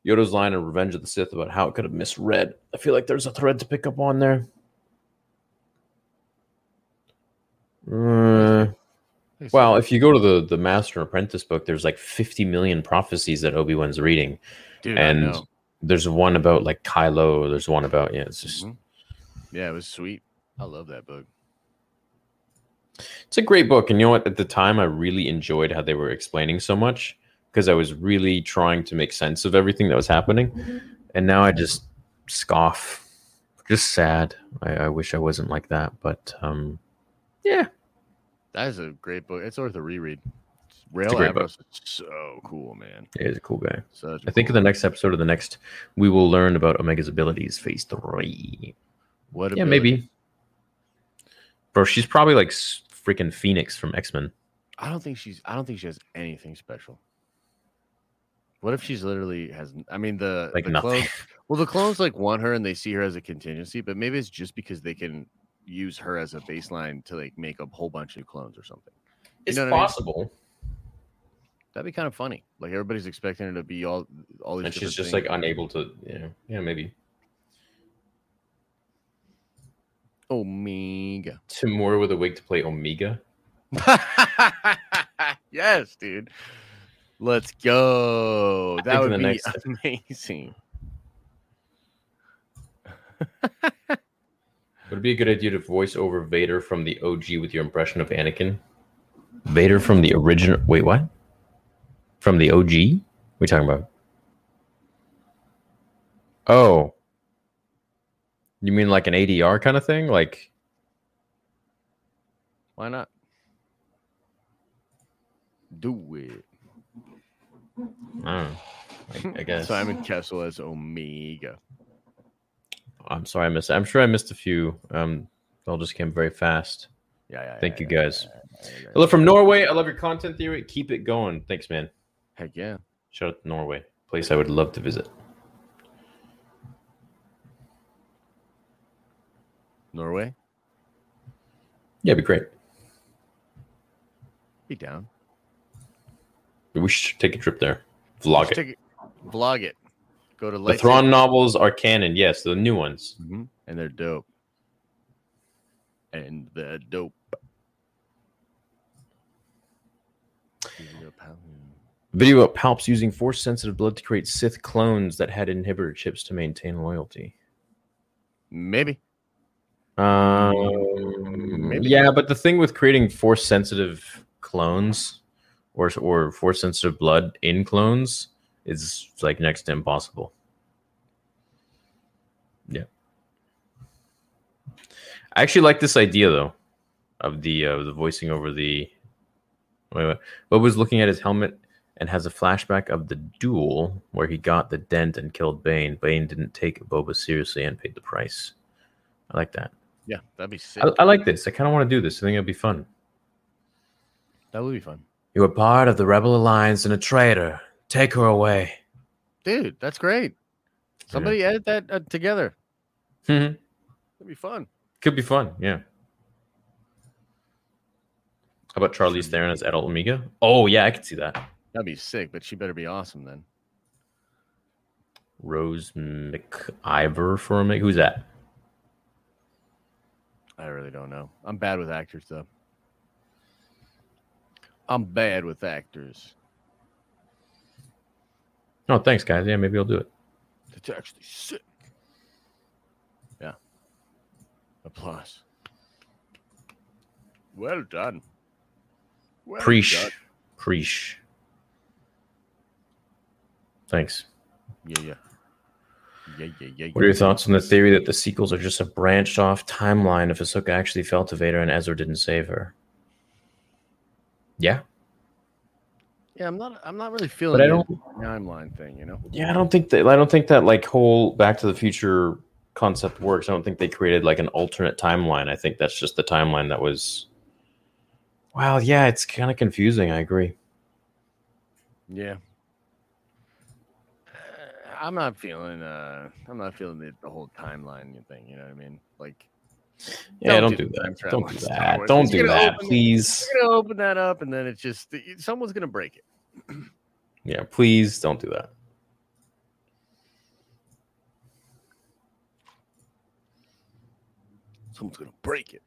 Speaker 1: Yoda's line in Revenge of the Sith about how it could have misread. I feel like there's a thread to pick up on there. Uh, well, if you go to the the Master and Apprentice book, there's like 50 million prophecies that Obi Wan's reading.
Speaker 2: dude,
Speaker 1: and. There's one about like Kylo. There's one about yeah. It's just
Speaker 2: Mhm. Yeah, it was sweet. I love that book.
Speaker 1: It's a great book. And you know what? At the time, I really enjoyed how they were explaining so much because I was really trying to make sense of everything that was happening. And now I just scoff. Just sad. I, I wish I wasn't like that. But um, yeah.
Speaker 2: That is a great book. It's worth a reread. Rail
Speaker 1: a great book.
Speaker 2: Averross is so cool, man.
Speaker 1: He is a cool guy.
Speaker 2: Such.
Speaker 1: I think in the next episode of the next, we will learn about Omega's abilities, phase three.
Speaker 2: What
Speaker 1: Yeah,
Speaker 2: ability-
Speaker 1: maybe. Bro, she's probably like freaking Phoenix from X Men.
Speaker 2: I don't think she's. I don't think she has anything special. What if she's literally has? I mean, the
Speaker 1: Like
Speaker 2: the
Speaker 1: nothing.
Speaker 2: Clones, well, the clones like want her and they see her as a contingency, but maybe it's just because they can use her as a baseline to like make a whole bunch of clones or something.
Speaker 1: It's
Speaker 2: know what I mean?
Speaker 1: possible.
Speaker 2: That'd be kind of funny. Like everybody's expecting her to be all all these.
Speaker 1: And she's just
Speaker 2: things.
Speaker 1: like unable to, you know, yeah, maybe.
Speaker 2: Omega.
Speaker 1: Temuera with a wig to play Omega. *laughs*
Speaker 2: yes, dude. Let's go.
Speaker 1: I
Speaker 2: That
Speaker 1: think
Speaker 2: would
Speaker 1: the
Speaker 2: be
Speaker 1: next- *laughs*
Speaker 2: amazing.
Speaker 1: Would it be a good idea to voice over Vader from the OG with your impression of Anakin? Vader from the original. Wait, what? From the OG? What are you talking about? Oh. You mean like an ADR kind of thing? Like,
Speaker 2: Why not? Do it.
Speaker 1: I don't know. I, I *laughs* guess.
Speaker 2: Simon Kessel as Omega.
Speaker 1: I'm sorry I missed. I'm sure I missed a few. Um, they all just came very fast.
Speaker 2: Yeah, yeah.
Speaker 1: Thank
Speaker 2: yeah,
Speaker 1: you
Speaker 2: yeah,
Speaker 1: guys.
Speaker 2: yeah, yeah, yeah,
Speaker 1: Hello from Norway. I love your content theory. Keep it going. Thanks, man.
Speaker 2: Heck yeah.
Speaker 1: Shout out to Norway, place I would love to visit.
Speaker 2: Norway.
Speaker 1: Yeah, it'd be great.
Speaker 2: Be down.
Speaker 1: We should take a trip there. Vlog it.
Speaker 2: take it- Vlog it. Go to
Speaker 1: The Thrawn novels are canon. Yes, the new ones.
Speaker 2: Mhm, And they're dope. And they're dope.
Speaker 1: Video about Palps using force sensitive blood to create Sith clones that had inhibitor chips to maintain loyalty.
Speaker 2: Maybe.
Speaker 1: Um,
Speaker 2: Maybe.
Speaker 1: yeah, but the thing with creating force sensitive clones or or force sensitive blood in clones is like next to impossible. Yeah. I actually like this idea though of the uh, the voicing over the wait, wait. Bob was looking at his helmet and has a flashback of the duel where he got the dent and killed Bane. Bane didn't take Boba seriously and paid the price. I like that.
Speaker 2: Yeah, that'd be sick.
Speaker 1: I, I like this. I kind of want to do this. I think it'd be fun.
Speaker 2: that would be fun.
Speaker 1: You were part of the Rebel Alliance and a traitor. Take her away.
Speaker 2: Dude, that's great. Somebody edit that uh, together.
Speaker 1: Could
Speaker 2: That'd be fun.
Speaker 1: Could be fun. Yeah. How about Charlize Theron as adult Omega? Oh yeah, I could see that.
Speaker 2: That'd be sick, but she better be awesome then.
Speaker 1: Rose McIver for me. Who's that?
Speaker 2: I really don't know. I'm bad with actors though. I'm bad with actors.
Speaker 1: Oh, thanks, guys. Yeah, maybe I'll do it.
Speaker 2: It's actually sick. Yeah. Applause. Well done. Well
Speaker 1: Preach.
Speaker 2: done.
Speaker 1: Preach. Thanks.
Speaker 2: Yeah, yeah. Yeah, yeah, yeah.
Speaker 1: What are your thoughts on the theory that the sequels are just a branched off timeline if Ahsoka actually fell to Vader and Ezra didn't save her? Yeah.
Speaker 2: Yeah, I'm not. I'm not really feeling.
Speaker 1: But I
Speaker 2: the
Speaker 1: don't
Speaker 2: timeline thing. You know.
Speaker 1: Yeah, I don't think that I don't think that like whole Back to the Future concept works. I don't think they created like an alternate timeline. I think that's just the timeline that was Well, yeah, it's kind of confusing. I agree.
Speaker 2: Yeah. I'm not feeling. Uh, I'm not feeling the, the whole timeline thing. You know what I mean? Like,
Speaker 1: Yeah,
Speaker 2: Don't
Speaker 1: don't,
Speaker 2: do
Speaker 1: do that. Don't do that. Don't do that,
Speaker 2: open-
Speaker 1: please.
Speaker 2: you're gonna open that up, and then it's just someone's gonna break it.
Speaker 1: Yeah, please don't do that.
Speaker 2: Someone's gonna break it.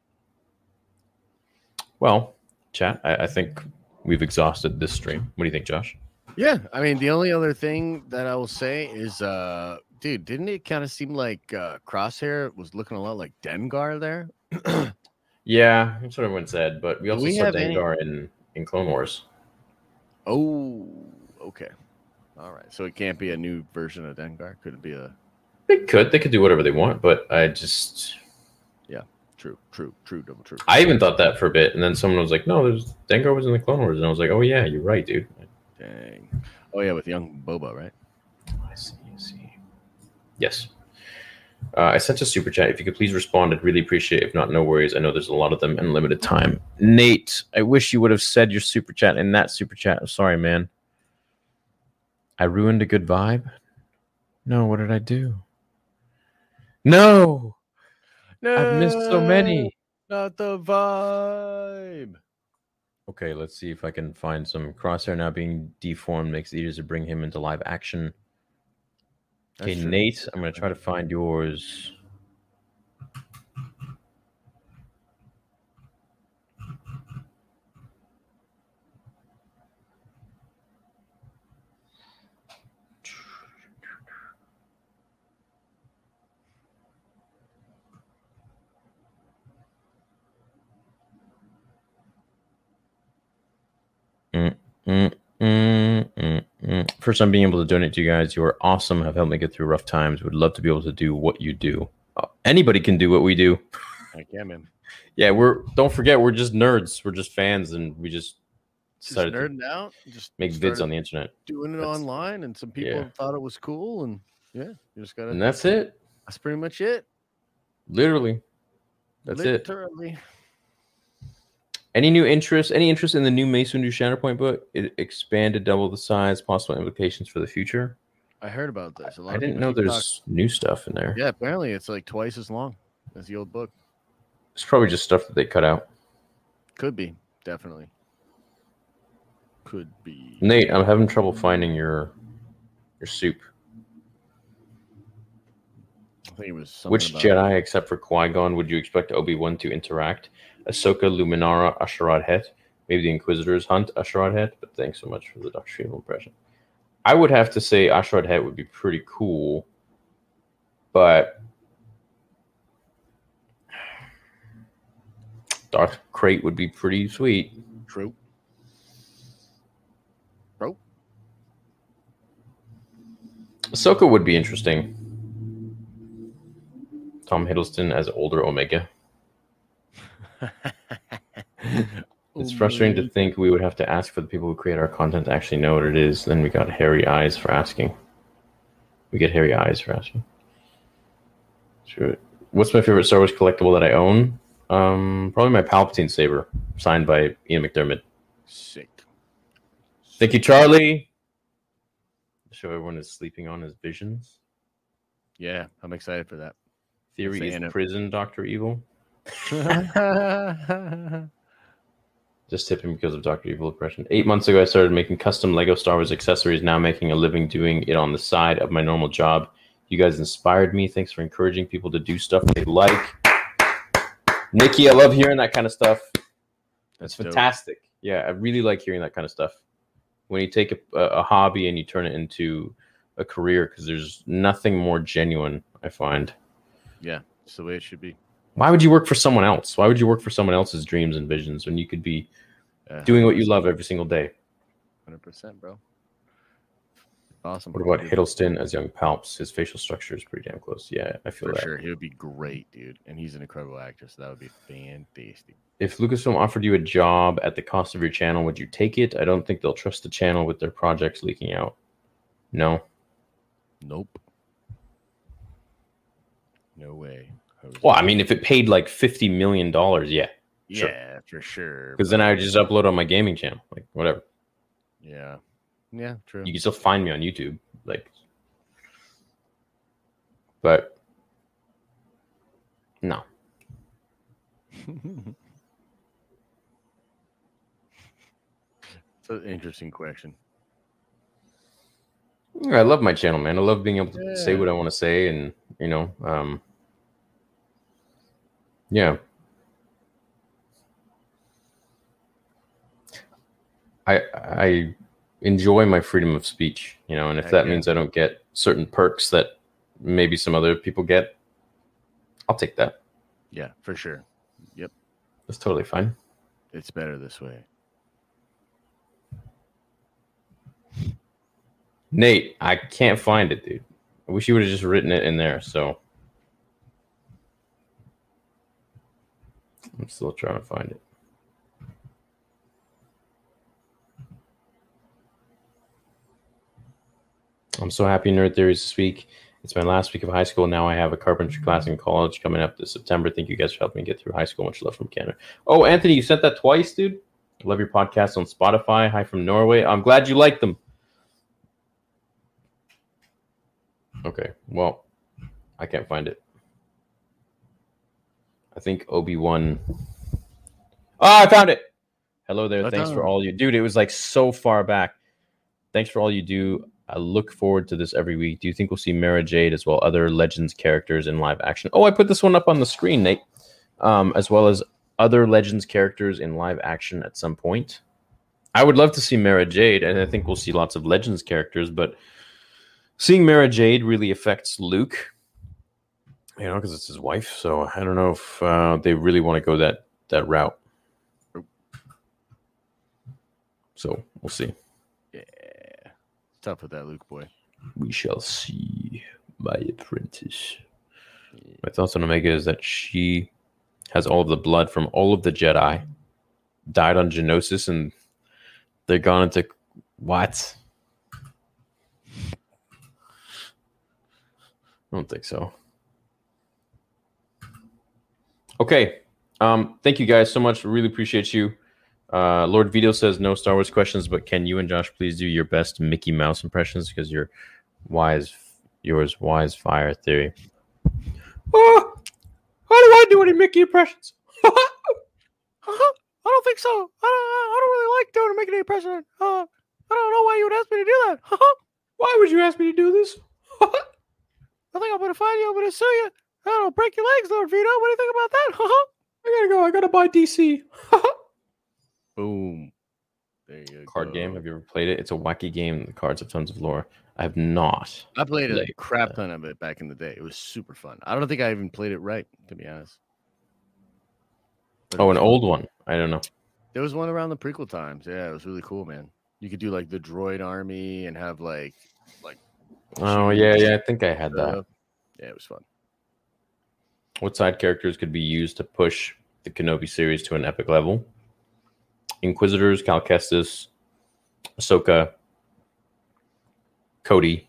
Speaker 1: Well, chat, I, I think we've exhausted this stream. What do you think, Josh?
Speaker 2: Yeah, I mean, the only other thing that I will say is, uh, dude, didn't it kind of seem like uh, Crosshair was looking a lot like Dengar there? *clears throat*
Speaker 1: Yeah, that's what everyone said, but we also
Speaker 2: we
Speaker 1: saw
Speaker 2: have any-
Speaker 1: Dengar in, in Clone Wars.
Speaker 2: Oh, okay, all right. So it can't be a new version of Dengar. Could it be a
Speaker 1: They could. They could do whatever they want, but I just Yeah.
Speaker 2: true, true, true, double true?
Speaker 1: I even thought that for a bit, and then someone was like, "No, there's Dengar was in the Clone Wars," and I was like, "Oh yeah, you're right, dude."
Speaker 2: Dang. Oh yeah, with young Boba, right?
Speaker 1: I see. I see. Yes. Uh, I sent a super chat. If you could please respond, I'd really appreciate it. If not, no worries. I know there's a lot of them and limited time. Nate, I wish you would have said your super chat in that super chat. I'm sorry, man. I ruined a good vibe. No, what did I do? No, I've missed so many.
Speaker 2: Not the vibe.
Speaker 1: Okay, let's see if I can find some crosshair now being deformed makes it easier to bring him into live action. Okay,
Speaker 2: true.
Speaker 1: Nate, I'm gonna try to find yours. Mm, mm, mm. First, I'm being able to donate to you guys. You are awesome. Have helped me get through rough times. Would love to be able to do what you do. Uh, anybody can do what we do.
Speaker 2: Heck yeah, man. *laughs*
Speaker 1: Yeah, we're. Don't forget, we're just nerds. We're just fans, and we just
Speaker 2: Just
Speaker 1: decided to
Speaker 2: nerding out. Just
Speaker 1: make vids on the internet,
Speaker 2: doing it
Speaker 1: That's-
Speaker 2: online, and some people
Speaker 1: yeah.
Speaker 2: thought it was cool, and yeah, you just gotta.
Speaker 1: and that's it.
Speaker 2: That's pretty much it.
Speaker 1: Literally, that's it.
Speaker 2: Literally.
Speaker 1: Any new interest? Any interest in the new Mace Windu Shatterpoint book? It expanded, double the size. Possible implications for the future.
Speaker 2: I heard about this. A lot
Speaker 1: I didn't know there's new stuff in there.
Speaker 2: Yeah, apparently it's like twice as long as the old book.
Speaker 1: It's probably just stuff that they cut out.
Speaker 2: Could be, definitely. Could be.
Speaker 1: Nate, I'm having trouble finding your your soup.
Speaker 2: I think it was something
Speaker 1: Which Jedi, except for Qui Gon, would you expect Obi Wan to interact? Ahsoka, Luminara, A'Sharad Hett. Maybe the Inquisitors hunt A'Sharad Hett. But thanks so much for the Dr. doctrinal impression. I would have to say A'Sharad Hett would be pretty cool, but Darth Krayt would be pretty sweet.
Speaker 2: True. Bro.
Speaker 1: Ahsoka would be interesting. Tom Hiddleston as older Omega. *laughs* It's frustrating to think we would have to ask for the people who create our content to actually know what it is. Then we got hairy eyes for asking. We get hairy eyes for asking. Sure. What's my favorite Star Wars collectible that I own? Um, probably my Palpatine saber, signed by Ian McDiarmid.
Speaker 2: Sick.
Speaker 1: Thank you, Charlie. Show everyone is sleeping on his Visions.
Speaker 2: Yeah, I'm excited for that.
Speaker 1: Theory is prison, Doctor Evil. *laughs* Just tipping because of Doctor Evil impression. Eight months ago, I started making custom Lego Star Wars accessories. Now making a living doing it on the side of my normal job. You guys inspired me. Thanks for encouraging people to do stuff they like. Nikki, I love hearing that kind of stuff. That's
Speaker 2: dope.
Speaker 1: fantastic. Yeah, I really like hearing that kind of stuff. When you take a, a, a hobby and you turn it into a career, because there's nothing more genuine, I find.
Speaker 2: Yeah, it's the way it should be.
Speaker 1: Why would you work for someone else? Why would you work for someone else's dreams and visions when you could be
Speaker 2: Uh,
Speaker 1: doing what you love every single day?
Speaker 2: Hundred percent, bro. Awesome.
Speaker 1: What about Hiddleston as young Palps? His facial structure is pretty damn close. Yeah, I feel
Speaker 2: For
Speaker 1: that.
Speaker 2: sure, he would be great, dude, and he's an incredible actor, so that would be fantastic.
Speaker 1: If Lucasfilm offered you a job at the cost of your channel, would you take it? I don't think they'll trust the channel with their projects leaking out. No.
Speaker 2: Nope. No way.
Speaker 1: Well, I mean, if it paid like fifty million dollars, yeah, sure.
Speaker 2: yeah, for sure.
Speaker 1: because then I would just upload on my gaming channel, like whatever.
Speaker 2: Yeah, yeah, true.
Speaker 1: You can still find me on YouTube, like. But no, *laughs*
Speaker 2: it's an interesting question.
Speaker 1: I love my channel, man. I love being able to say what I want to say, and you know, um, yeah. I I enjoy my freedom of speech, you know, and if that
Speaker 2: yeah.
Speaker 1: means I don't get certain perks that maybe some other people get, I'll take that.
Speaker 2: Yeah, for sure. Yep,
Speaker 1: That's totally fine.
Speaker 2: it's better this way.
Speaker 1: Nate, I can't find it, dude. I wish you would have just written it in there. So I'm still trying to find it. I'm so happy Nerd Theories this week. It's my last week of high school. Now I have a carpentry class in college coming up this September. Thank you guys for helping me get through high school. Much love from Canada. Oh, Anthony, you sent that twice, dude. Love your podcast on Spotify. Hi from Norway. I'm glad you like them. Okay, well, I can't find it. I think Obi Wan. Oh, I found it. Hello there. Thanks for all you, dude. It was like so far back. Thanks for all you do. I look forward to this every week. Do you think we'll see Mara Jade as well other Legends characters in live action? Oh, I put this one up on the screen, Nate. Um, as well as other Legends characters in live action at some point. I would love to see Mara Jade, and I think we'll see lots of Legends characters, but seeing Mara Jade really affects Luke, you know, because it's his wife. So I don't know if uh, they really want to go that that route. So we'll see.
Speaker 2: Yeah, tough with that Luke boy.
Speaker 1: We shall see, my apprentice. My thoughts on Omega is that she has all of the blood from all of the Jedi, died on Geonosis, and they're gone into what? I don't think so. Okay. Um, thank you guys so much. Really appreciate you. Uh, Lord Vito says no Star Wars questions, but can you and Josh please do your best Mickey Mouse impressions because you're wise, yours wise fire theory. Oh, how do I do any Mickey impressions? *laughs*
Speaker 2: I don't think so. I don't, I don't really like doing making any impression. Uh, I don't know why you would ask me to do that. *laughs*
Speaker 1: Why would you ask me to do this? *laughs*
Speaker 2: I think I'm gonna find you. I'm gonna sue you. I don't break your legs, Lord Vito. What do you think about that? *laughs*
Speaker 1: I gotta go. I gotta buy DC. *laughs*
Speaker 2: Boom. There you
Speaker 1: Card
Speaker 2: go.
Speaker 1: game. Have you ever played it? It's a wacky game. The cards have tons of lore. I have not.
Speaker 2: I played a
Speaker 1: Like,
Speaker 2: crap uh, ton of it back in the day. It was super fun. I don't think I even played it right, to be honest. But
Speaker 1: Oh, an old one. I don't know.
Speaker 2: There was one around the prequel times. Yeah, it was really cool, man. You could do like the droid army and have like like
Speaker 1: Oh yeah, yeah. I think I had that.
Speaker 2: Yeah, it was fun.
Speaker 1: What side characters could be used to push the Kenobi series to an epic level? Inquisitors, Cal Kestis, Ahsoka, Cody,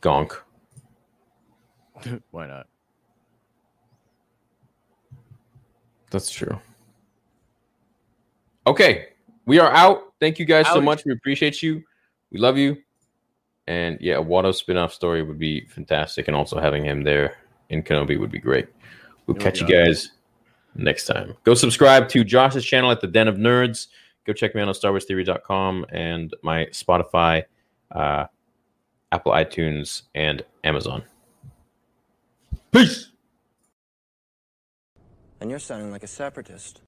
Speaker 1: Gonk. *laughs*
Speaker 2: Why not?
Speaker 1: That's true. Okay, we are out. Thank you guys so much. We appreciate you. We love you. And yeah, a Watto spin-off story would be fantastic, and also having him there in Kenobi would be great. We'll
Speaker 2: It would
Speaker 1: catch you guys next time. Go subscribe to Josh's channel at the Den of Nerds. Go check me out on StarWarsTheory.com and my Spotify, uh, Apple iTunes, and Amazon. Peace.
Speaker 3: And you're sounding like a separatist.